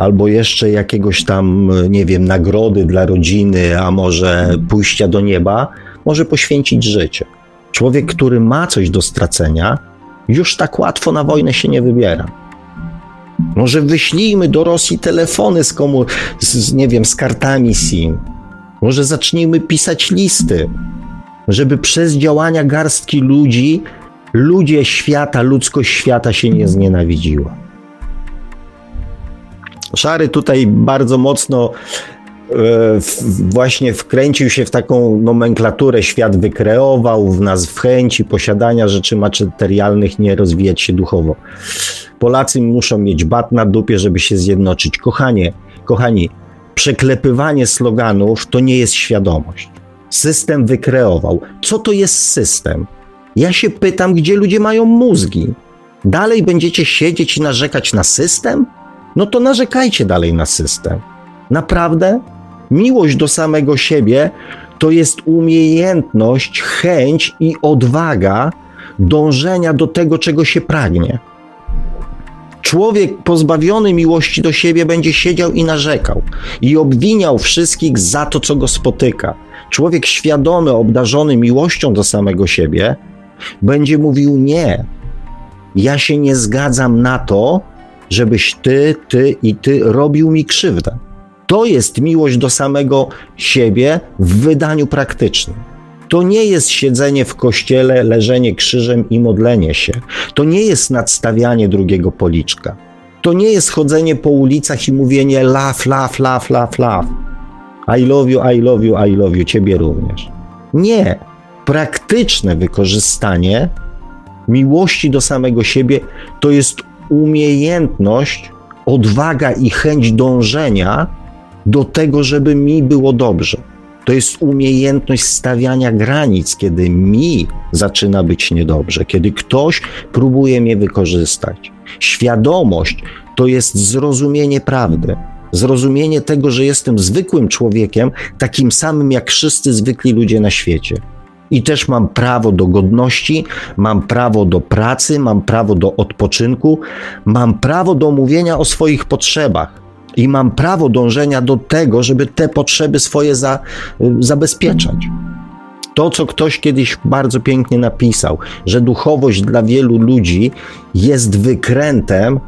albo jeszcze jakiegoś tam, nie wiem, nagrody dla rodziny, a może pójścia do nieba, może poświęcić życie. Człowiek, który ma coś do stracenia, już tak łatwo na wojnę się nie wybiera. Może wyślijmy do Rosji telefony z, komu, z, nie wiem, z kartami SIM. Może zacznijmy pisać listy, żeby przez działania garstki ludzi, ludzie świata, ludzkość świata się nie znienawidziła. Szary tutaj bardzo mocno e, właśnie wkręcił się w taką nomenklaturę, świat wykreował w nas w chęci posiadania rzeczy materialnych, nie rozwijać się duchowo. Polacy muszą mieć bat na dupie, żeby się zjednoczyć. Kochanie, kochani, przeklepywanie sloganów to nie jest świadomość. System wykreował. Co to jest system? Ja się pytam, gdzie ludzie mają mózgi. Dalej będziecie siedzieć i narzekać na system? No to narzekajcie dalej na system. Naprawdę? Miłość do samego siebie to jest umiejętność, chęć i odwaga dążenia do tego, czego się pragnie. Człowiek pozbawiony miłości do siebie będzie siedział i narzekał i obwiniał wszystkich za to, co go spotyka. Człowiek świadomy, obdarzony miłością do samego siebie, będzie mówił: Nie, ja się nie zgadzam na to, żebyś ty, ty i ty robił mi krzywdę. To jest miłość do samego siebie w wydaniu praktycznym. To nie jest siedzenie w kościele, leżenie krzyżem i modlenie się. To nie jest nadstawianie drugiego policzka. To nie jest chodzenie po ulicach i mówienie love, love, love, love, love. I love you, I love you, I love you, ciebie również. Nie. Praktyczne wykorzystanie miłości do samego siebie to jest umiejętność, odwaga i chęć dążenia do tego, żeby mi było dobrze. To jest umiejętność stawiania granic, kiedy mi zaczyna być niedobrze, kiedy ktoś próbuje mnie wykorzystać. Świadomość to jest zrozumienie prawdy. Zrozumienie tego, że jestem zwykłym człowiekiem, takim samym jak wszyscy zwykli ludzie na świecie. I też mam prawo do godności, mam prawo do pracy, mam prawo do odpoczynku, mam prawo do mówienia o swoich potrzebach i mam prawo dążenia do tego, żeby te potrzeby swoje za, zabezpieczać. To, co ktoś kiedyś bardzo pięknie napisał, że duchowość dla wielu ludzi jest wykrętem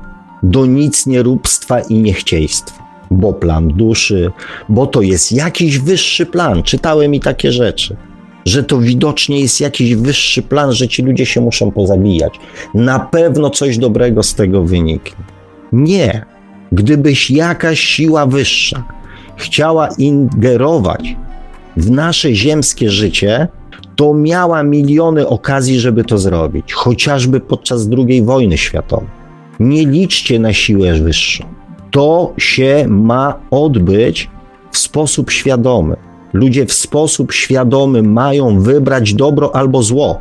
do nic nieróbstwa i niechciejstwa. Bo plan duszy, bo to jest jakiś wyższy plan. Czytałem i takie rzeczy że to widocznie jest jakiś wyższy plan, że ci ludzie się muszą pozabijać. Na pewno coś dobrego z tego wyniknie. Nie. Gdybyś jakaś siła wyższa chciała ingerować w nasze ziemskie życie, to miała miliony okazji, żeby to zrobić, chociażby podczas II wojny światowej. Nie liczcie na siłę wyższą. To się ma odbyć w sposób świadomy. Ludzie w sposób świadomy mają wybrać dobro albo zło.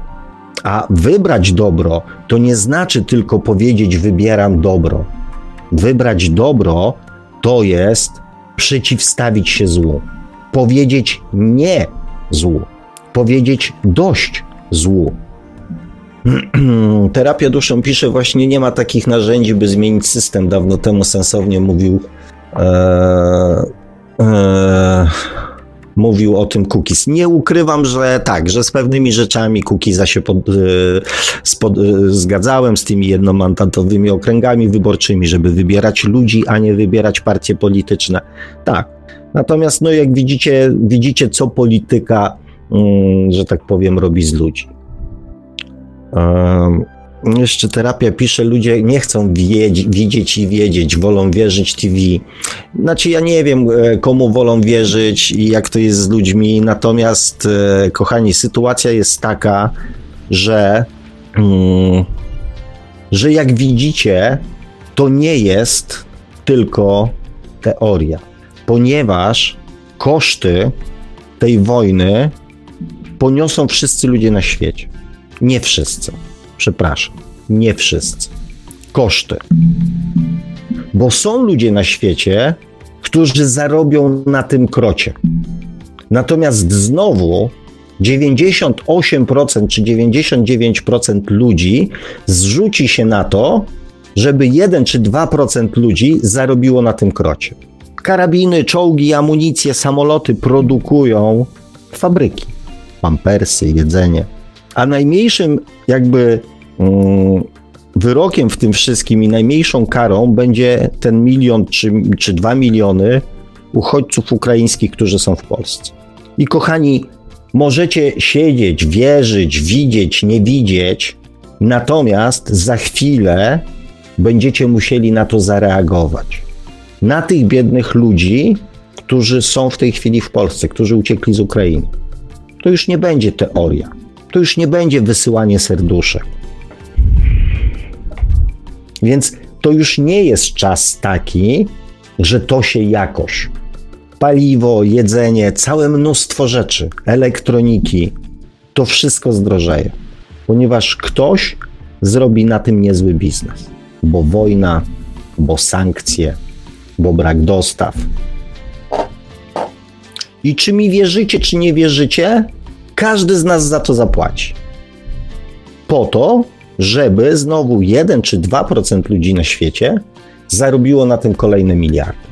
A wybrać dobro to nie znaczy tylko powiedzieć: Wybieram dobro. Wybrać dobro to jest przeciwstawić się złu, powiedzieć nie złu, powiedzieć dość złu. Terapia duszą pisze właśnie nie ma takich narzędzi, by zmienić system. Dawno temu sensownie mówił. Ee, ee, mówił o tym cookies. Nie ukrywam, że tak, że z pewnymi rzeczami cookiesa się pod, y, spod, y, zgadzałem z tymi jednomandatowymi okręgami wyborczymi, żeby wybierać ludzi, a nie wybierać partie polityczne. Tak. Natomiast, no, jak widzicie, widzicie, co polityka, mm, że tak powiem, robi z ludzi. Um, jeszcze terapia pisze, ludzie nie chcą widzieć i wiedzieć, wolą wierzyć TV. Znaczy, ja nie wiem, e, komu wolą wierzyć i jak to jest z ludźmi, natomiast, e, kochani, sytuacja jest taka, że, mm, że jak widzicie, to nie jest tylko teoria, ponieważ koszty tej wojny poniosą wszyscy ludzie na świecie. Nie wszyscy. Przepraszam. Nie wszyscy. Koszty. Bo są ludzie na świecie, którzy zarobią na tym krocie. Natomiast znowu 98% czy 99% ludzi zrzuci się na to, żeby 1 czy 2% ludzi zarobiło na tym krocie. Karabiny, czołgi, amunicje, samoloty produkują fabryki, pampersy, jedzenie. A najmniejszym jakby wyrokiem w tym wszystkim i najmniejszą karą będzie ten milion czy, czy dwa miliony uchodźców ukraińskich, którzy są w Polsce. I kochani, możecie siedzieć, wierzyć, widzieć, nie widzieć, natomiast za chwilę będziecie musieli na to zareagować. Na tych biednych ludzi, którzy są w tej chwili w Polsce, którzy uciekli z Ukrainy. To już nie będzie teoria, to już nie będzie wysyłanie serduszek. Więc to już nie jest czas taki, że to się jakoś. Paliwo, jedzenie, całe mnóstwo rzeczy, elektroniki, to wszystko zdrożeje, ponieważ ktoś zrobi na tym niezły biznes, bo wojna, bo sankcje, bo brak dostaw. I czy mi wierzycie, czy nie wierzycie, każdy z nas za to zapłaci. Po to, żeby znowu 1 czy 2% ludzi na świecie zarobiło na tym kolejne miliardy.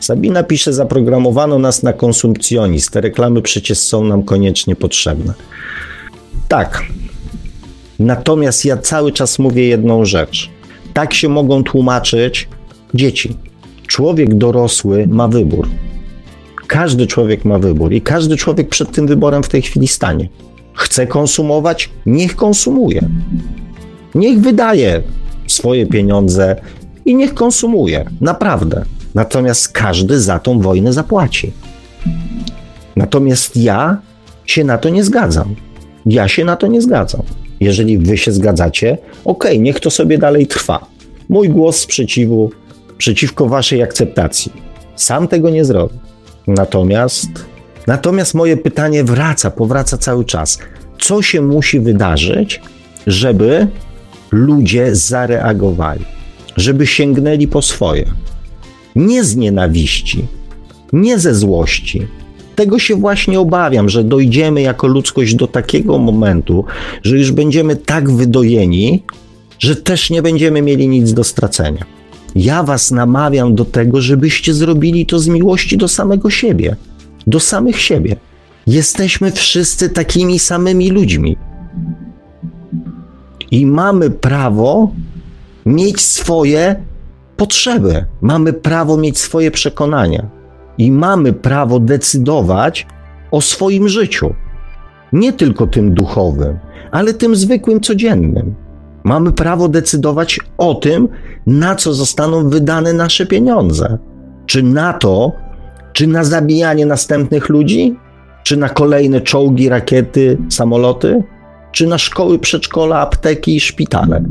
Sabina pisze, zaprogramowano nas na konsumpcjonizm. Te reklamy przecież są nam koniecznie potrzebne. Tak. Natomiast ja cały czas mówię jedną rzecz. Tak się mogą tłumaczyć dzieci. Człowiek dorosły ma wybór. Każdy człowiek ma wybór i każdy człowiek przed tym wyborem w tej chwili stanie. Chce konsumować? Niech konsumuje. Niech wydaje swoje pieniądze i niech konsumuje. Naprawdę. Natomiast każdy za tą wojnę zapłaci. Natomiast ja się na to nie zgadzam. Ja się na to nie zgadzam. Jeżeli wy się zgadzacie, okej, okay, niech to sobie dalej trwa. Mój głos sprzeciwu przeciwko waszej akceptacji. Sam tego nie zrobię. Natomiast, natomiast moje pytanie wraca, powraca cały czas. Co się musi wydarzyć, żeby ludzie zareagowali, żeby sięgnęli po swoje? Nie z nienawiści, nie ze złości. Tego się właśnie obawiam, że dojdziemy jako ludzkość do takiego momentu, że już będziemy tak wydojeni, że też nie będziemy mieli nic do stracenia. Ja was namawiam do tego, żebyście zrobili to z miłości do samego siebie, do samych siebie. Jesteśmy wszyscy takimi samymi ludźmi. I mamy prawo mieć swoje potrzeby, mamy prawo mieć swoje przekonania i mamy prawo decydować o swoim życiu. Nie tylko tym duchowym, ale tym zwykłym, codziennym. Mamy prawo decydować o tym, na co zostaną wydane nasze pieniądze. Czy na to, czy na zabijanie następnych ludzi, czy na kolejne czołgi, rakiety, samoloty, czy na szkoły, przedszkola, apteki i szpitale.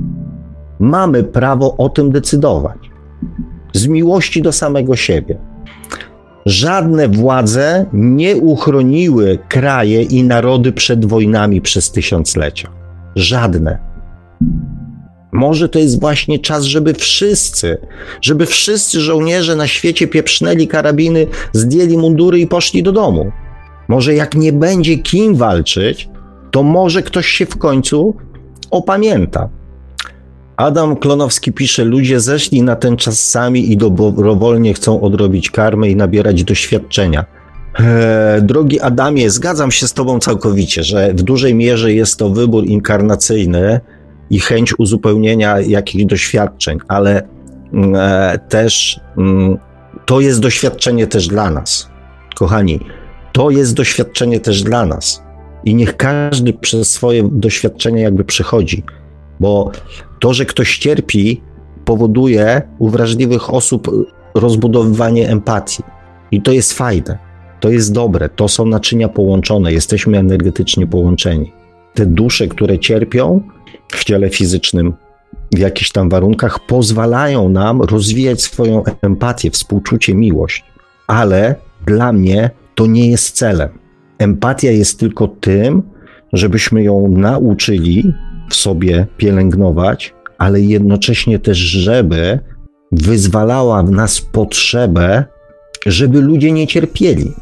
Mamy prawo o tym decydować. Z miłości do samego siebie. Żadne władze nie uchroniły kraje i narody przed wojnami przez tysiąclecia. Żadne. Może to jest właśnie czas, żeby wszyscy, żeby wszyscy żołnierze na świecie pieprznęli karabiny, zdjęli mundury i poszli do domu. Może jak nie będzie kim walczyć, to może ktoś się w końcu opamięta. Adam Klonowski pisze: Ludzie zeszli na ten czas sami i dobrowolnie chcą odrobić karmę i nabierać doświadczenia. Drogi Adamie, zgadzam się z Tobą całkowicie, że w dużej mierze jest to wybór inkarnacyjny i chęć uzupełnienia jakichś doświadczeń, ale mm, e, też mm, to jest doświadczenie też dla nas. Kochani, to jest doświadczenie też dla nas. I niech każdy przez swoje doświadczenie jakby przechodzi, bo to, że ktoś cierpi, powoduje u wrażliwych osób rozbudowywanie empatii. I to jest fajne, to jest dobre, to są naczynia połączone, jesteśmy energetycznie połączeni. Te dusze, które cierpią, w ciele fizycznym w jakichś tam warunkach pozwalają nam rozwijać swoją empatię, współczucie, miłość. Ale dla mnie to nie jest celem. Empatia jest tylko tym, żebyśmy ją nauczyli w sobie pielęgnować, ale jednocześnie też, żeby wyzwalała w nas potrzebę, żeby ludzie nie cierpieli.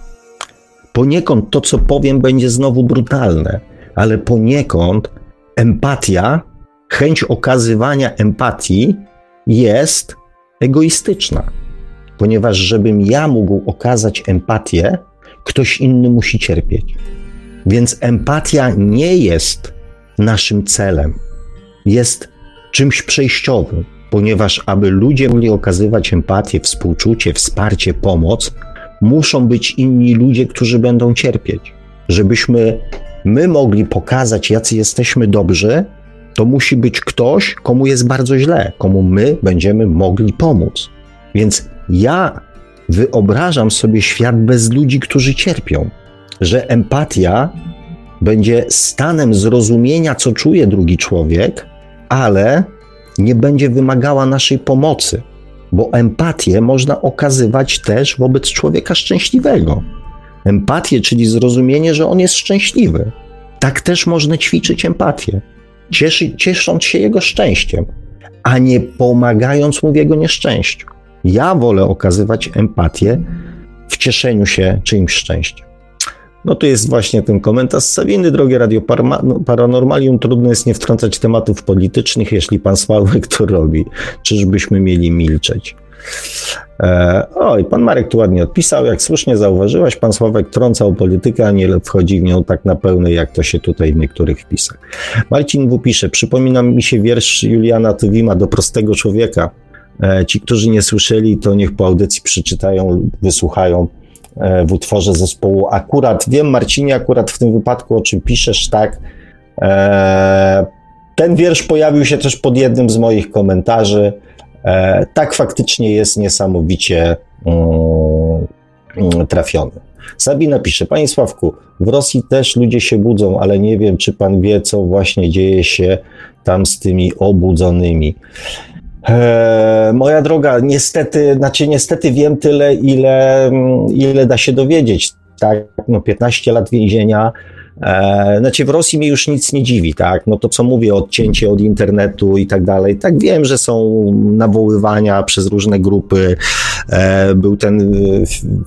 Poniekąd to, co powiem, będzie znowu brutalne, ale poniekąd empatia, chęć okazywania empatii jest egoistyczna, ponieważ żebym ja mógł okazać empatię, ktoś inny musi cierpieć. Więc empatia nie jest naszym celem, jest czymś przejściowym, ponieważ aby ludzie mogli okazywać empatię, współczucie, wsparcie, pomoc, muszą być inni ludzie, którzy będą cierpieć. Żebyśmy my mogli pokazać, jacy jesteśmy dobrzy, to musi być ktoś, komu jest bardzo źle, komu my będziemy mogli pomóc. Więc ja wyobrażam sobie świat bez ludzi, którzy cierpią, że empatia będzie stanem zrozumienia, co czuje drugi człowiek, ale nie będzie wymagała naszej pomocy, bo empatię można okazywać też wobec człowieka szczęśliwego. Empatię, czyli zrozumienie, że on jest szczęśliwy. Tak też można ćwiczyć empatię, cieszy, ciesząc się jego szczęściem, a nie pomagając mu w jego nieszczęściu. Ja wolę okazywać empatię w cieszeniu się czyimś szczęściem. No to jest właśnie ten komentarz z Sabiny, drogie Radio no, Paranormalium. Trudno jest nie wtrącać tematów politycznych, jeśli pan Sławek to robi. Czyżbyśmy mieli milczeć? E, oj, pan Marek tu ładnie odpisał. Jak słusznie zauważyłaś, pan Sławek trącał politykę, a nie wchodzi w nią tak na pełny, jak to się tutaj w niektórych wpisach. Marcin W. pisze, przypomina mi się wiersz Juliana Tuwima do prostego człowieka. E, ci, którzy nie słyszeli, to niech po audycji przeczytają, wysłuchają e, w utworze zespołu. Akurat wiem, Marcinie, akurat w tym wypadku, o czym piszesz, tak. E, ten wiersz pojawił się też pod jednym z moich komentarzy. Tak faktycznie jest niesamowicie mm, mm, trafiony. Sabina pisze, Panie Sławku, w Rosji też ludzie się budzą, ale nie wiem, czy Pan wie, co właśnie dzieje się tam z tymi obudzonymi. E, moja droga, niestety, znaczy niestety wiem tyle, ile, mm, ile da się dowiedzieć. Tak, no 15 lat więzienia. E, znaczy w Rosji mnie już nic nie dziwi, tak? No to co mówię, odcięcie od internetu i tak dalej. Tak wiem, że są nawoływania przez różne grupy. E, był ten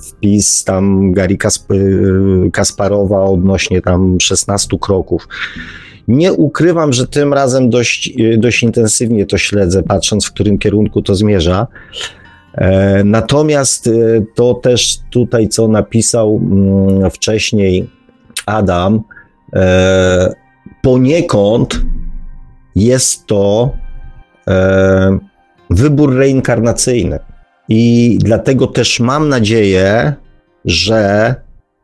wpis tam Gary Kasparowa odnośnie tam 16 kroków. Nie ukrywam, że tym razem dość, dość intensywnie to śledzę, patrząc w którym kierunku to zmierza. E, natomiast e, to też tutaj, co napisał mm, wcześniej Adam, e, poniekąd jest to wybór reinkarnacyjny. I dlatego też mam nadzieję, że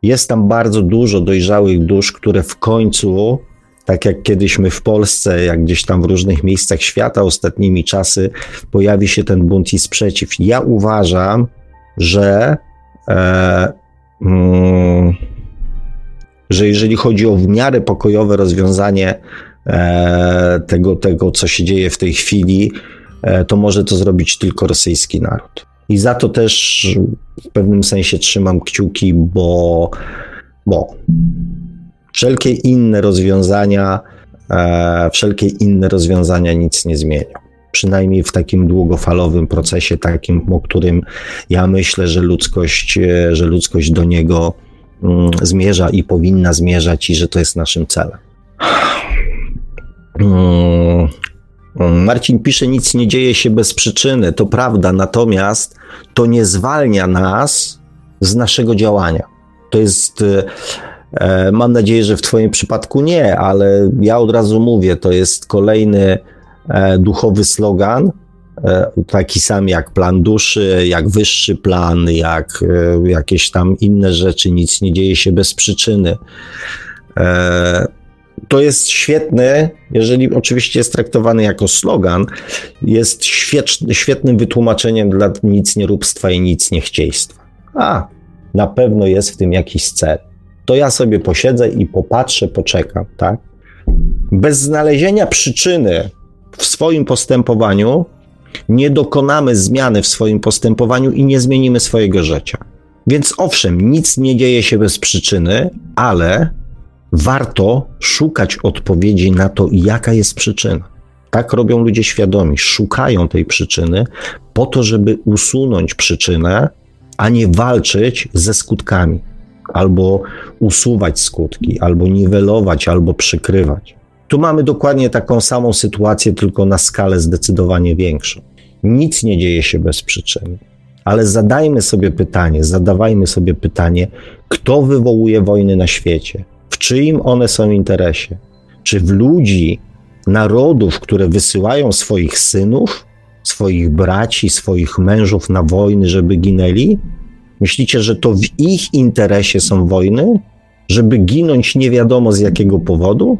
jest tam bardzo dużo dojrzałych dusz, które w końcu tak jak kiedyś my w Polsce, jak gdzieś tam w różnych miejscach świata ostatnimi czasy pojawi się ten bunt i sprzeciw. Ja uważam, że, e, mm, że jeżeli chodzi o w miarę pokojowe rozwiązanie e, tego, tego, co się dzieje w tej chwili, e, to może to zrobić tylko rosyjski naród. I za to też w pewnym sensie trzymam kciuki, bo, bo Wszelkie inne rozwiązania, e, wszelkie inne rozwiązania nic nie zmienią. Przynajmniej w takim długofalowym procesie, takim, o którym ja myślę, że ludzkość, e, że ludzkość do niego mm, zmierza i powinna zmierzać, i że to jest naszym celem. Mm, Marcin pisze, nic nie dzieje się bez przyczyny. To prawda, natomiast to nie zwalnia nas z naszego działania. To jest E, mam nadzieję, że w Twoim przypadku nie, ale ja od razu mówię, to jest kolejny e, duchowy slogan, e, taki sam jak plan duszy, jak wyższy plan, jak jakieś tam inne rzeczy, nic nie dzieje się bez przyczyny. To jest świetny, jeżeli oczywiście jest traktowany jako slogan, jest świetny, świetnym wytłumaczeniem dla nic nieróbstwa i nic niechciejstwa. A, na pewno jest w tym jakiś cel to ja sobie posiedzę i popatrzę, poczekam, tak? Bez znalezienia przyczyny w swoim postępowaniu nie dokonamy zmiany w swoim postępowaniu i nie zmienimy swojego życia. Więc owszem, nic nie dzieje się bez przyczyny, ale warto szukać odpowiedzi na to, jaka jest przyczyna. Tak robią ludzie świadomi, szukają tej przyczyny po to, żeby usunąć przyczynę, a nie walczyć ze skutkami, albo usuwać skutki, albo niwelować, albo przykrywać. Tu mamy dokładnie taką samą sytuację, tylko na skalę zdecydowanie większą. Nic nie dzieje się bez przyczyny. Ale zadajmy sobie pytanie, zadawajmy sobie pytanie, kto wywołuje wojny na świecie? W czyim one są interesie? Czy w ludzi, narodów, które wysyłają swoich synów, swoich braci, swoich mężów na wojny, żeby ginęli? Myślicie, że to w ich interesie są wojny? Żeby ginąć nie wiadomo z jakiego powodu?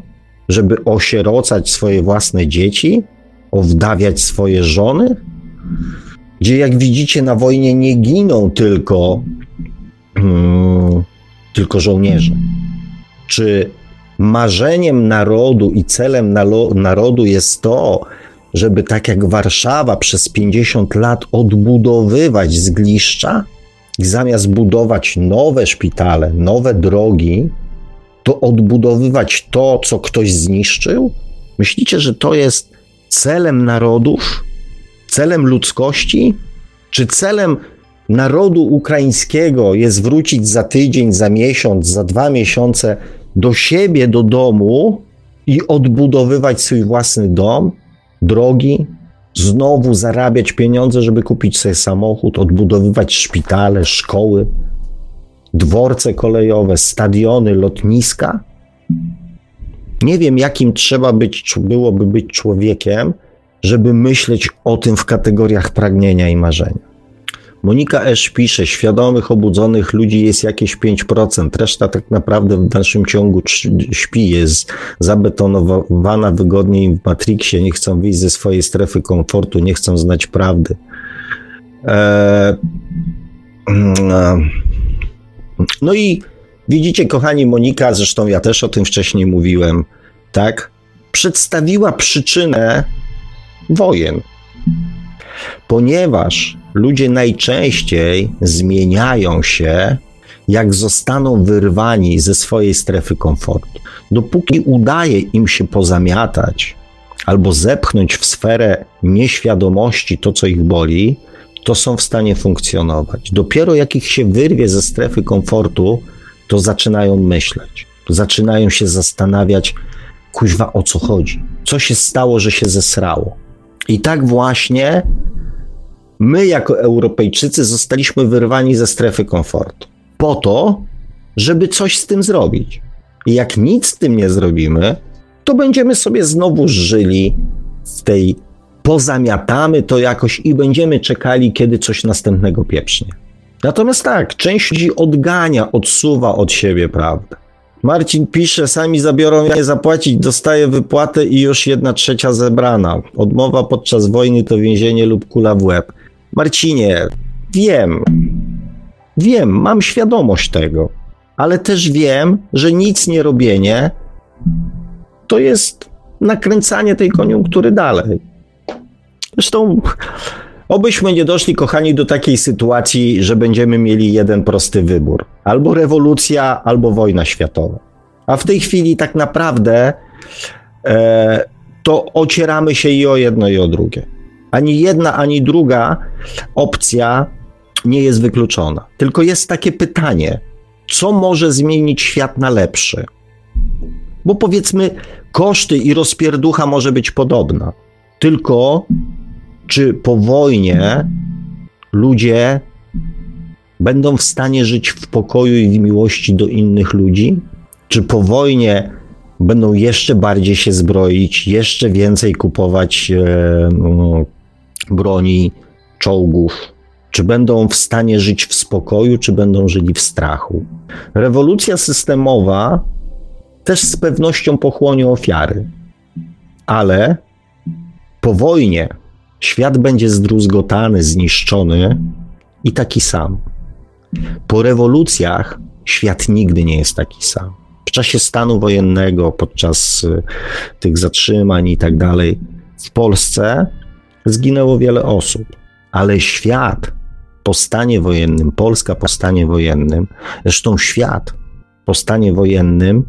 Żeby osierocać swoje własne dzieci? Owdawiać swoje żony? Gdzie, jak widzicie, na wojnie nie giną tylko, hmm, tylko żołnierze. Czy marzeniem narodu i celem narodu jest to, żeby tak jak Warszawa przez 50 lat odbudowywać zgliszcza i zamiast budować nowe szpitale, nowe drogi, to odbudowywać to, co ktoś zniszczył? Myślicie, że to jest celem narodów, celem ludzkości? Czy celem narodu ukraińskiego jest wrócić za tydzień, za miesiąc, za dwa miesiące do siebie, do domu i odbudowywać swój własny dom, drogi, znowu zarabiać pieniądze, żeby kupić sobie samochód, odbudowywać szpitale, szkoły, dworce kolejowe, stadiony, lotniska. Nie wiem, jakim trzeba być, byłoby być człowiekiem, żeby myśleć o tym w kategoriach pragnienia i marzenia. Monika Esz pisze, świadomych, obudzonych ludzi jest jakieś 5%, reszta tak naprawdę w dalszym ciągu śpi, jest zabetonowana wygodniej w Matrixie, nie chcą wyjść ze swojej strefy komfortu, nie chcą znać prawdy. Eee, no i widzicie, kochani, Monika, zresztą ja też o tym wcześniej mówiłem, tak? Przedstawiła przyczynę wojen. Ponieważ ludzie najczęściej zmieniają się, jak zostaną wyrwani ze swojej strefy komfortu. Dopóki udaje im się pozamiatać albo zepchnąć w sferę nieświadomości to, co ich boli, to są w stanie funkcjonować. Dopiero jak ich się wyrwie ze strefy komfortu, to zaczynają myśleć, zaczynają się zastanawiać, kuźwa o co chodzi, co się stało, że się zesrało. I tak właśnie my, jako Europejczycy, zostaliśmy wyrwani ze strefy komfortu. Po to, żeby coś z tym zrobić. I jak nic z tym nie zrobimy, to będziemy sobie znowu żyli w tej pozamiatamy to jakoś i będziemy czekali, kiedy coś następnego pieprznie. Natomiast tak, część ludzi odgania, odsuwa od siebie prawdę. Marcin pisze, sami zabiorą, ja nie zapłacić, dostaję wypłatę i już jedna trzecia zebrana. Odmowa podczas wojny to więzienie lub kula w łeb. Marcinie, wiem, wiem, mam świadomość tego, ale też wiem, że nic nie robienie to jest nakręcanie tej koniunktury dalej. Zresztą, obyśmy nie doszli, kochani, do takiej sytuacji, że będziemy mieli jeden prosty wybór: albo rewolucja, albo wojna światowa. A w tej chwili tak naprawdę e, to ocieramy się i o jedno, i o drugie. Ani jedna, ani druga opcja nie jest wykluczona. Tylko jest takie pytanie, co może zmienić świat na lepszy? Bo powiedzmy, koszty i rozpierducha może być podobna. Tylko czy po wojnie ludzie będą w stanie żyć w pokoju i w miłości do innych ludzi? Czy po wojnie będą jeszcze bardziej się zbroić, jeszcze więcej kupować e, no, broni, czołgów? Czy będą w stanie żyć w spokoju, czy będą żyli w strachu? Rewolucja systemowa też z pewnością pochłonie ofiary, ale po wojnie świat będzie zdruzgotany, zniszczony i taki sam. Po rewolucjach świat nigdy nie jest taki sam. W czasie stanu wojennego, podczas y, tych zatrzymań i tak dalej, w Polsce zginęło wiele osób, ale świat po stanie wojennym, Polska po stanie wojennym, zresztą świat po stanie wojennym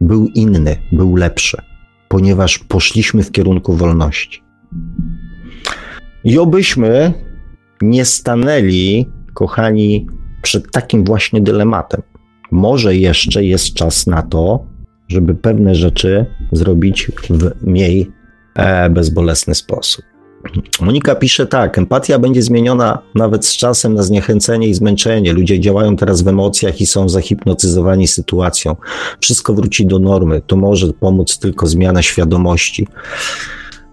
był inny, był lepszy, ponieważ poszliśmy w kierunku wolności. I obyśmy nie stanęli, kochani, przed takim właśnie dylematem. Może jeszcze jest czas na to, żeby pewne rzeczy zrobić w mniej e, bezbolesny sposób. Monika pisze tak: empatia będzie zmieniona nawet z czasem na zniechęcenie i zmęczenie. Ludzie działają teraz w emocjach i są zahipnotyzowani sytuacją. Wszystko wróci do normy. To może pomóc tylko zmiana świadomości.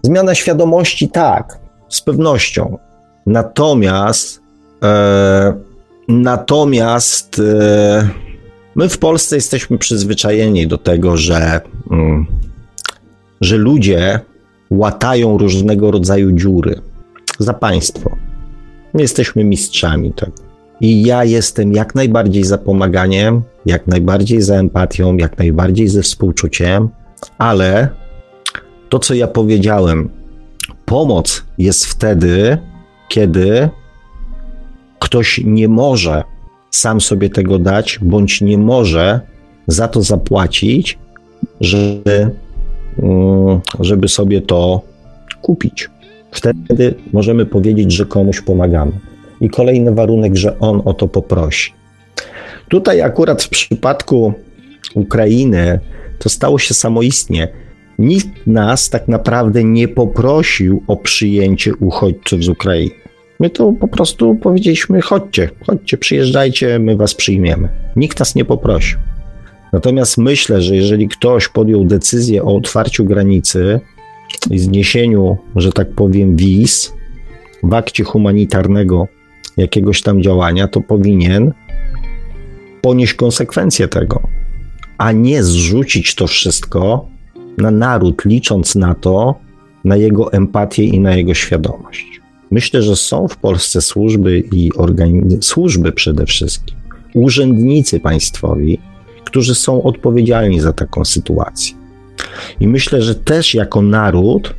Zmiana świadomości, tak, z pewnością. Natomiast, e, natomiast e, my w Polsce jesteśmy przyzwyczajeni do tego, że, mm, że ludzie łatają różnego rodzaju dziury za państwo. My jesteśmy mistrzami tego. I ja jestem jak najbardziej za pomaganiem, jak najbardziej za empatią, jak najbardziej ze współczuciem, ale to, co ja powiedziałem, pomoc jest wtedy, kiedy ktoś nie może sam sobie tego dać, bądź nie może za to zapłacić, żeby żeby sobie to kupić. Wtedy możemy powiedzieć, że komuś pomagamy. I kolejny warunek, że on o to poprosi. Tutaj akurat w przypadku Ukrainy to stało się samoistnie. Nikt nas tak naprawdę nie poprosił o przyjęcie uchodźców z Ukrainy. My to po prostu powiedzieliśmy: chodźcie, chodźcie, przyjeżdżajcie, my was przyjmiemy. Nikt nas nie poprosił. Natomiast myślę, że jeżeli ktoś podjął decyzję o otwarciu granicy i zniesieniu, że tak powiem, wiz w akcie humanitarnego jakiegoś tam działania, to powinien ponieść konsekwencje tego, a nie zrzucić to wszystko na naród, licząc na to, na jego empatię i na jego świadomość. Myślę, że są w Polsce służby i organi- służby przede wszystkim, urzędnicy państwowi, którzy są odpowiedzialni za taką sytuację. I myślę, że też jako naród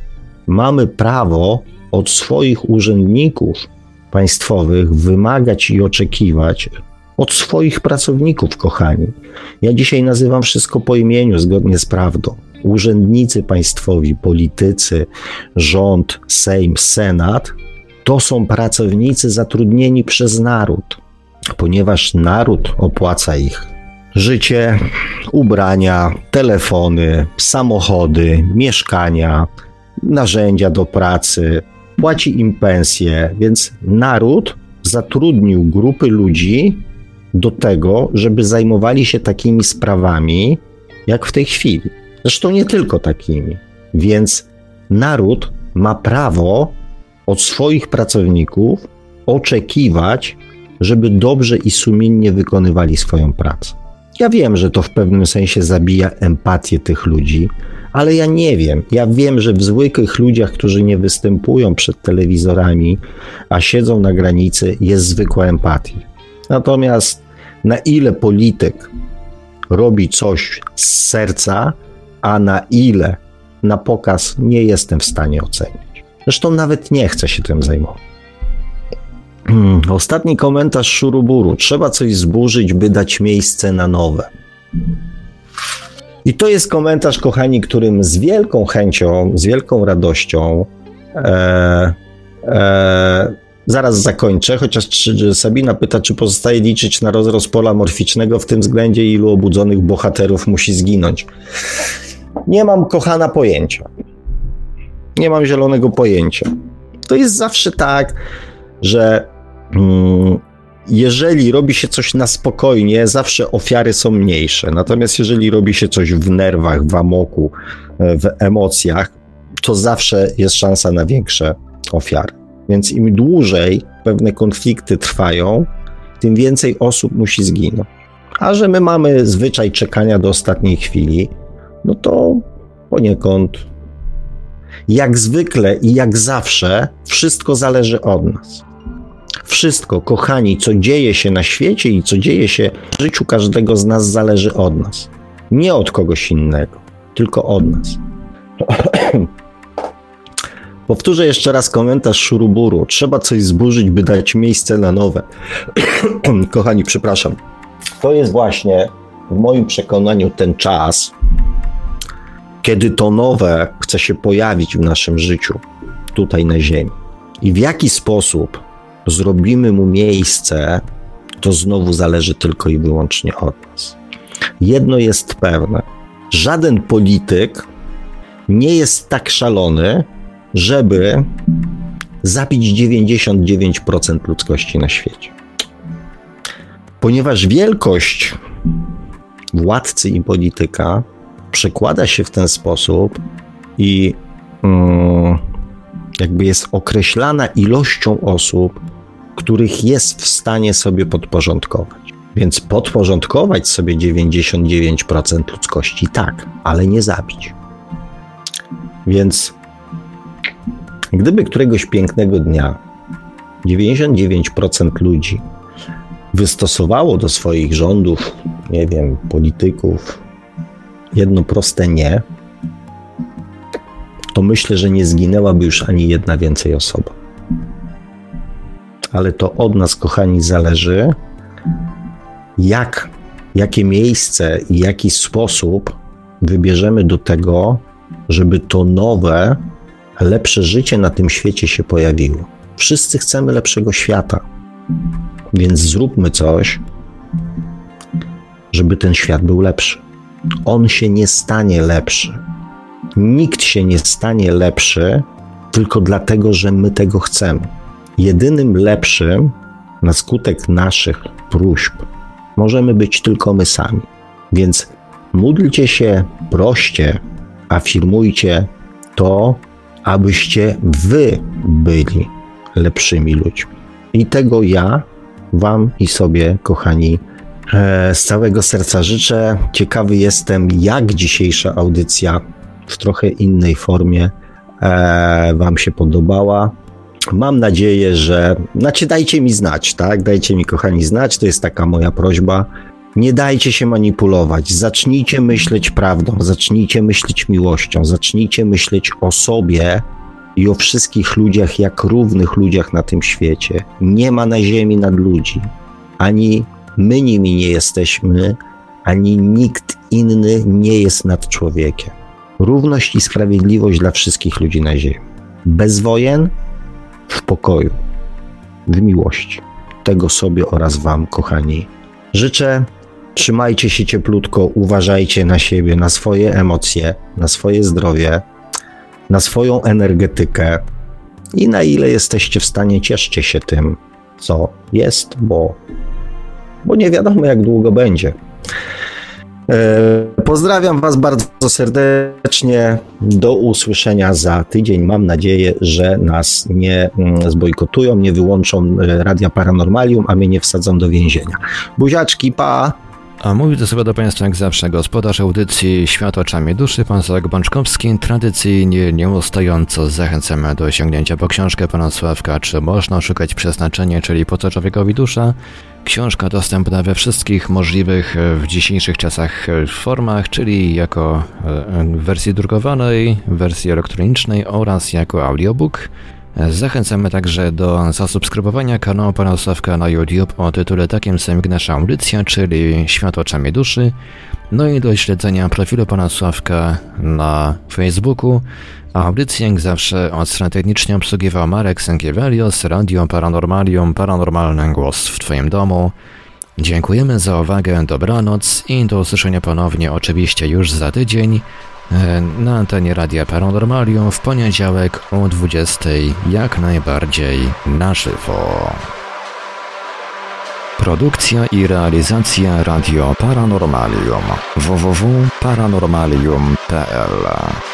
mamy prawo od swoich urzędników państwowych wymagać i oczekiwać od swoich pracowników, kochani. Ja dzisiaj nazywam wszystko po imieniu, zgodnie z prawdą. Urzędnicy państwowi, politycy, rząd, Sejm, Senat to są pracownicy zatrudnieni przez naród, ponieważ naród opłaca ich życie, ubrania, telefony, samochody, mieszkania, narzędzia do pracy, płaci im pensje, więc naród zatrudnił grupy ludzi do tego, żeby zajmowali się takimi sprawami, jak w tej chwili. Zresztą nie tylko takimi. Więc naród ma prawo od swoich pracowników oczekiwać, żeby dobrze i sumiennie wykonywali swoją pracę. Ja wiem, że to w pewnym sensie zabija empatię tych ludzi, ale ja nie wiem. Ja wiem, że w zwykłych ludziach, którzy nie występują przed telewizorami, a siedzą na granicy, jest zwykła empatia. Natomiast na ile polityk robi coś z serca, a na ile na pokaz nie jestem w stanie ocenić. Zresztą nawet nie chcę się tym zajmować. Hmm, ostatni komentarz Szuruburu. Trzeba coś zburzyć, by dać miejsce na nowe. I to jest komentarz, kochani, którym z wielką chęcią, z wielką radością e, e, zaraz zakończę, chociaż czy, Sabina pyta, czy pozostaje liczyć na rozrost pola morficznego w tym względzie, ilu obudzonych bohaterów musi zginąć. Nie mam, kochana, pojęcia. Nie mam zielonego pojęcia. To jest zawsze tak, że jeżeli robi się coś na spokojnie, zawsze ofiary są mniejsze. Natomiast jeżeli robi się coś w nerwach, w amoku, e, w emocjach, to zawsze jest szansa na większe ofiary. Więc im dłużej pewne konflikty trwają, tym więcej osób musi zginąć. A że my mamy zwyczaj czekania do ostatniej chwili, no to poniekąd, jak zwykle i jak zawsze, wszystko zależy od nas. Wszystko, kochani, co dzieje się na świecie i co dzieje się w życiu każdego z nas, zależy od nas. Nie od kogoś innego, tylko od nas. Powtórzę jeszcze raz komentarz Szuruburu. Trzeba coś zburzyć, by dać miejsce na nowe. Kochani, przepraszam. To jest właśnie w moim przekonaniu ten czas, kiedy to nowe chce się pojawić w naszym życiu, tutaj na Ziemi. I w jaki sposób zrobimy mu miejsce, to znowu zależy tylko i wyłącznie od nas. Jedno jest pewne: żaden polityk nie jest tak szalony, żeby zabić 99% ludzkości na świecie. Ponieważ wielkość władcy i polityka przekłada się w ten sposób i mm, jakby jest określana ilością osób, których jest w stanie sobie podporządkować. Więc podporządkować sobie 99% ludzkości tak, ale nie zabić. Więc gdyby któregoś pięknego dnia 99% ludzi wystosowało do swoich rządów, nie wiem, polityków, jedno proste nie, to myślę, że nie zginęłaby już ani jedna więcej osoba. Ale to od nas, kochani, zależy, jak, jakie miejsce i jaki sposób wybierzemy do tego, żeby to nowe, lepsze życie na tym świecie się pojawiło. Wszyscy chcemy lepszego świata, więc zróbmy coś, żeby ten świat był lepszy. On się nie stanie lepszy. Nikt się nie stanie lepszy tylko dlatego, że my tego chcemy. Jedynym lepszym na skutek naszych próśb możemy być tylko my sami. Więc módlcie się, proście, afirmujcie to, abyście wy byli lepszymi ludźmi. I tego ja Wam i sobie, kochani, e, z całego serca życzę. Ciekawy jestem, jak dzisiejsza audycja w trochę innej formie e, Wam się podobała. Mam nadzieję, że. Znaczy, dajcie mi znać, tak? Dajcie mi, kochani, znać. To jest taka moja prośba. Nie dajcie się manipulować. Zacznijcie myśleć prawdą, zacznijcie myśleć miłością, zacznijcie myśleć o sobie i o wszystkich ludziach jak równych ludziach na tym świecie. Nie ma na ziemi nad ludzi. Ani my nimi nie jesteśmy, ani nikt inny nie jest nad człowiekiem. Równość i sprawiedliwość dla wszystkich ludzi na ziemi. Bez wojen, w pokoju, w miłości. Tego sobie oraz Wam, kochani, życzę. Trzymajcie się cieplutko, uważajcie na siebie, na swoje emocje, na swoje zdrowie, na swoją energetykę i na ile jesteście w stanie, cieszcie się tym, co jest, bo, bo nie wiadomo, jak długo będzie. E, pozdrawiam Was bardzo serdecznie. Do usłyszenia za tydzień. Mam nadzieję, że nas nie mm, zbojkotują, nie wyłączą e, Radia Paranormalium, a mnie nie wsadzą do więzienia. Buziaczki, pa! A mówi to sobie do Państwa jak zawsze gospodarz audycji Świat oczami duszy, pan Sławek Bączkowski. Tradycyjnie, nieustająco zachęcamy do sięgnięcia po książkę pana Sławka, czy można szukać przeznaczenia, czyli po co człowiekowi dusza. Książka dostępna we wszystkich możliwych w dzisiejszych czasach formach, czyli jako e, wersji drukowanej, wersji elektronicznej oraz jako audiobook. Zachęcamy także do zasubskrybowania kanału Pana Sławka na YouTube o tytule takim samym jak nasza audycja, czyli Świat oczami duszy, no i do śledzenia profilu Pana Sławka na Facebooku. Audycję jak zawsze od strony technicznej obsługiwał Marek Sękiewelios, Radio Paranormalium, Paranormalny Głos w Twoim domu. Dziękujemy za uwagę, dobranoc i do usłyszenia ponownie oczywiście już za tydzień na antenie Radia Paranormalium w poniedziałek o 20 jak najbardziej na żywo. Produkcja i realizacja Radio Paranormalium www.paranormalium.pl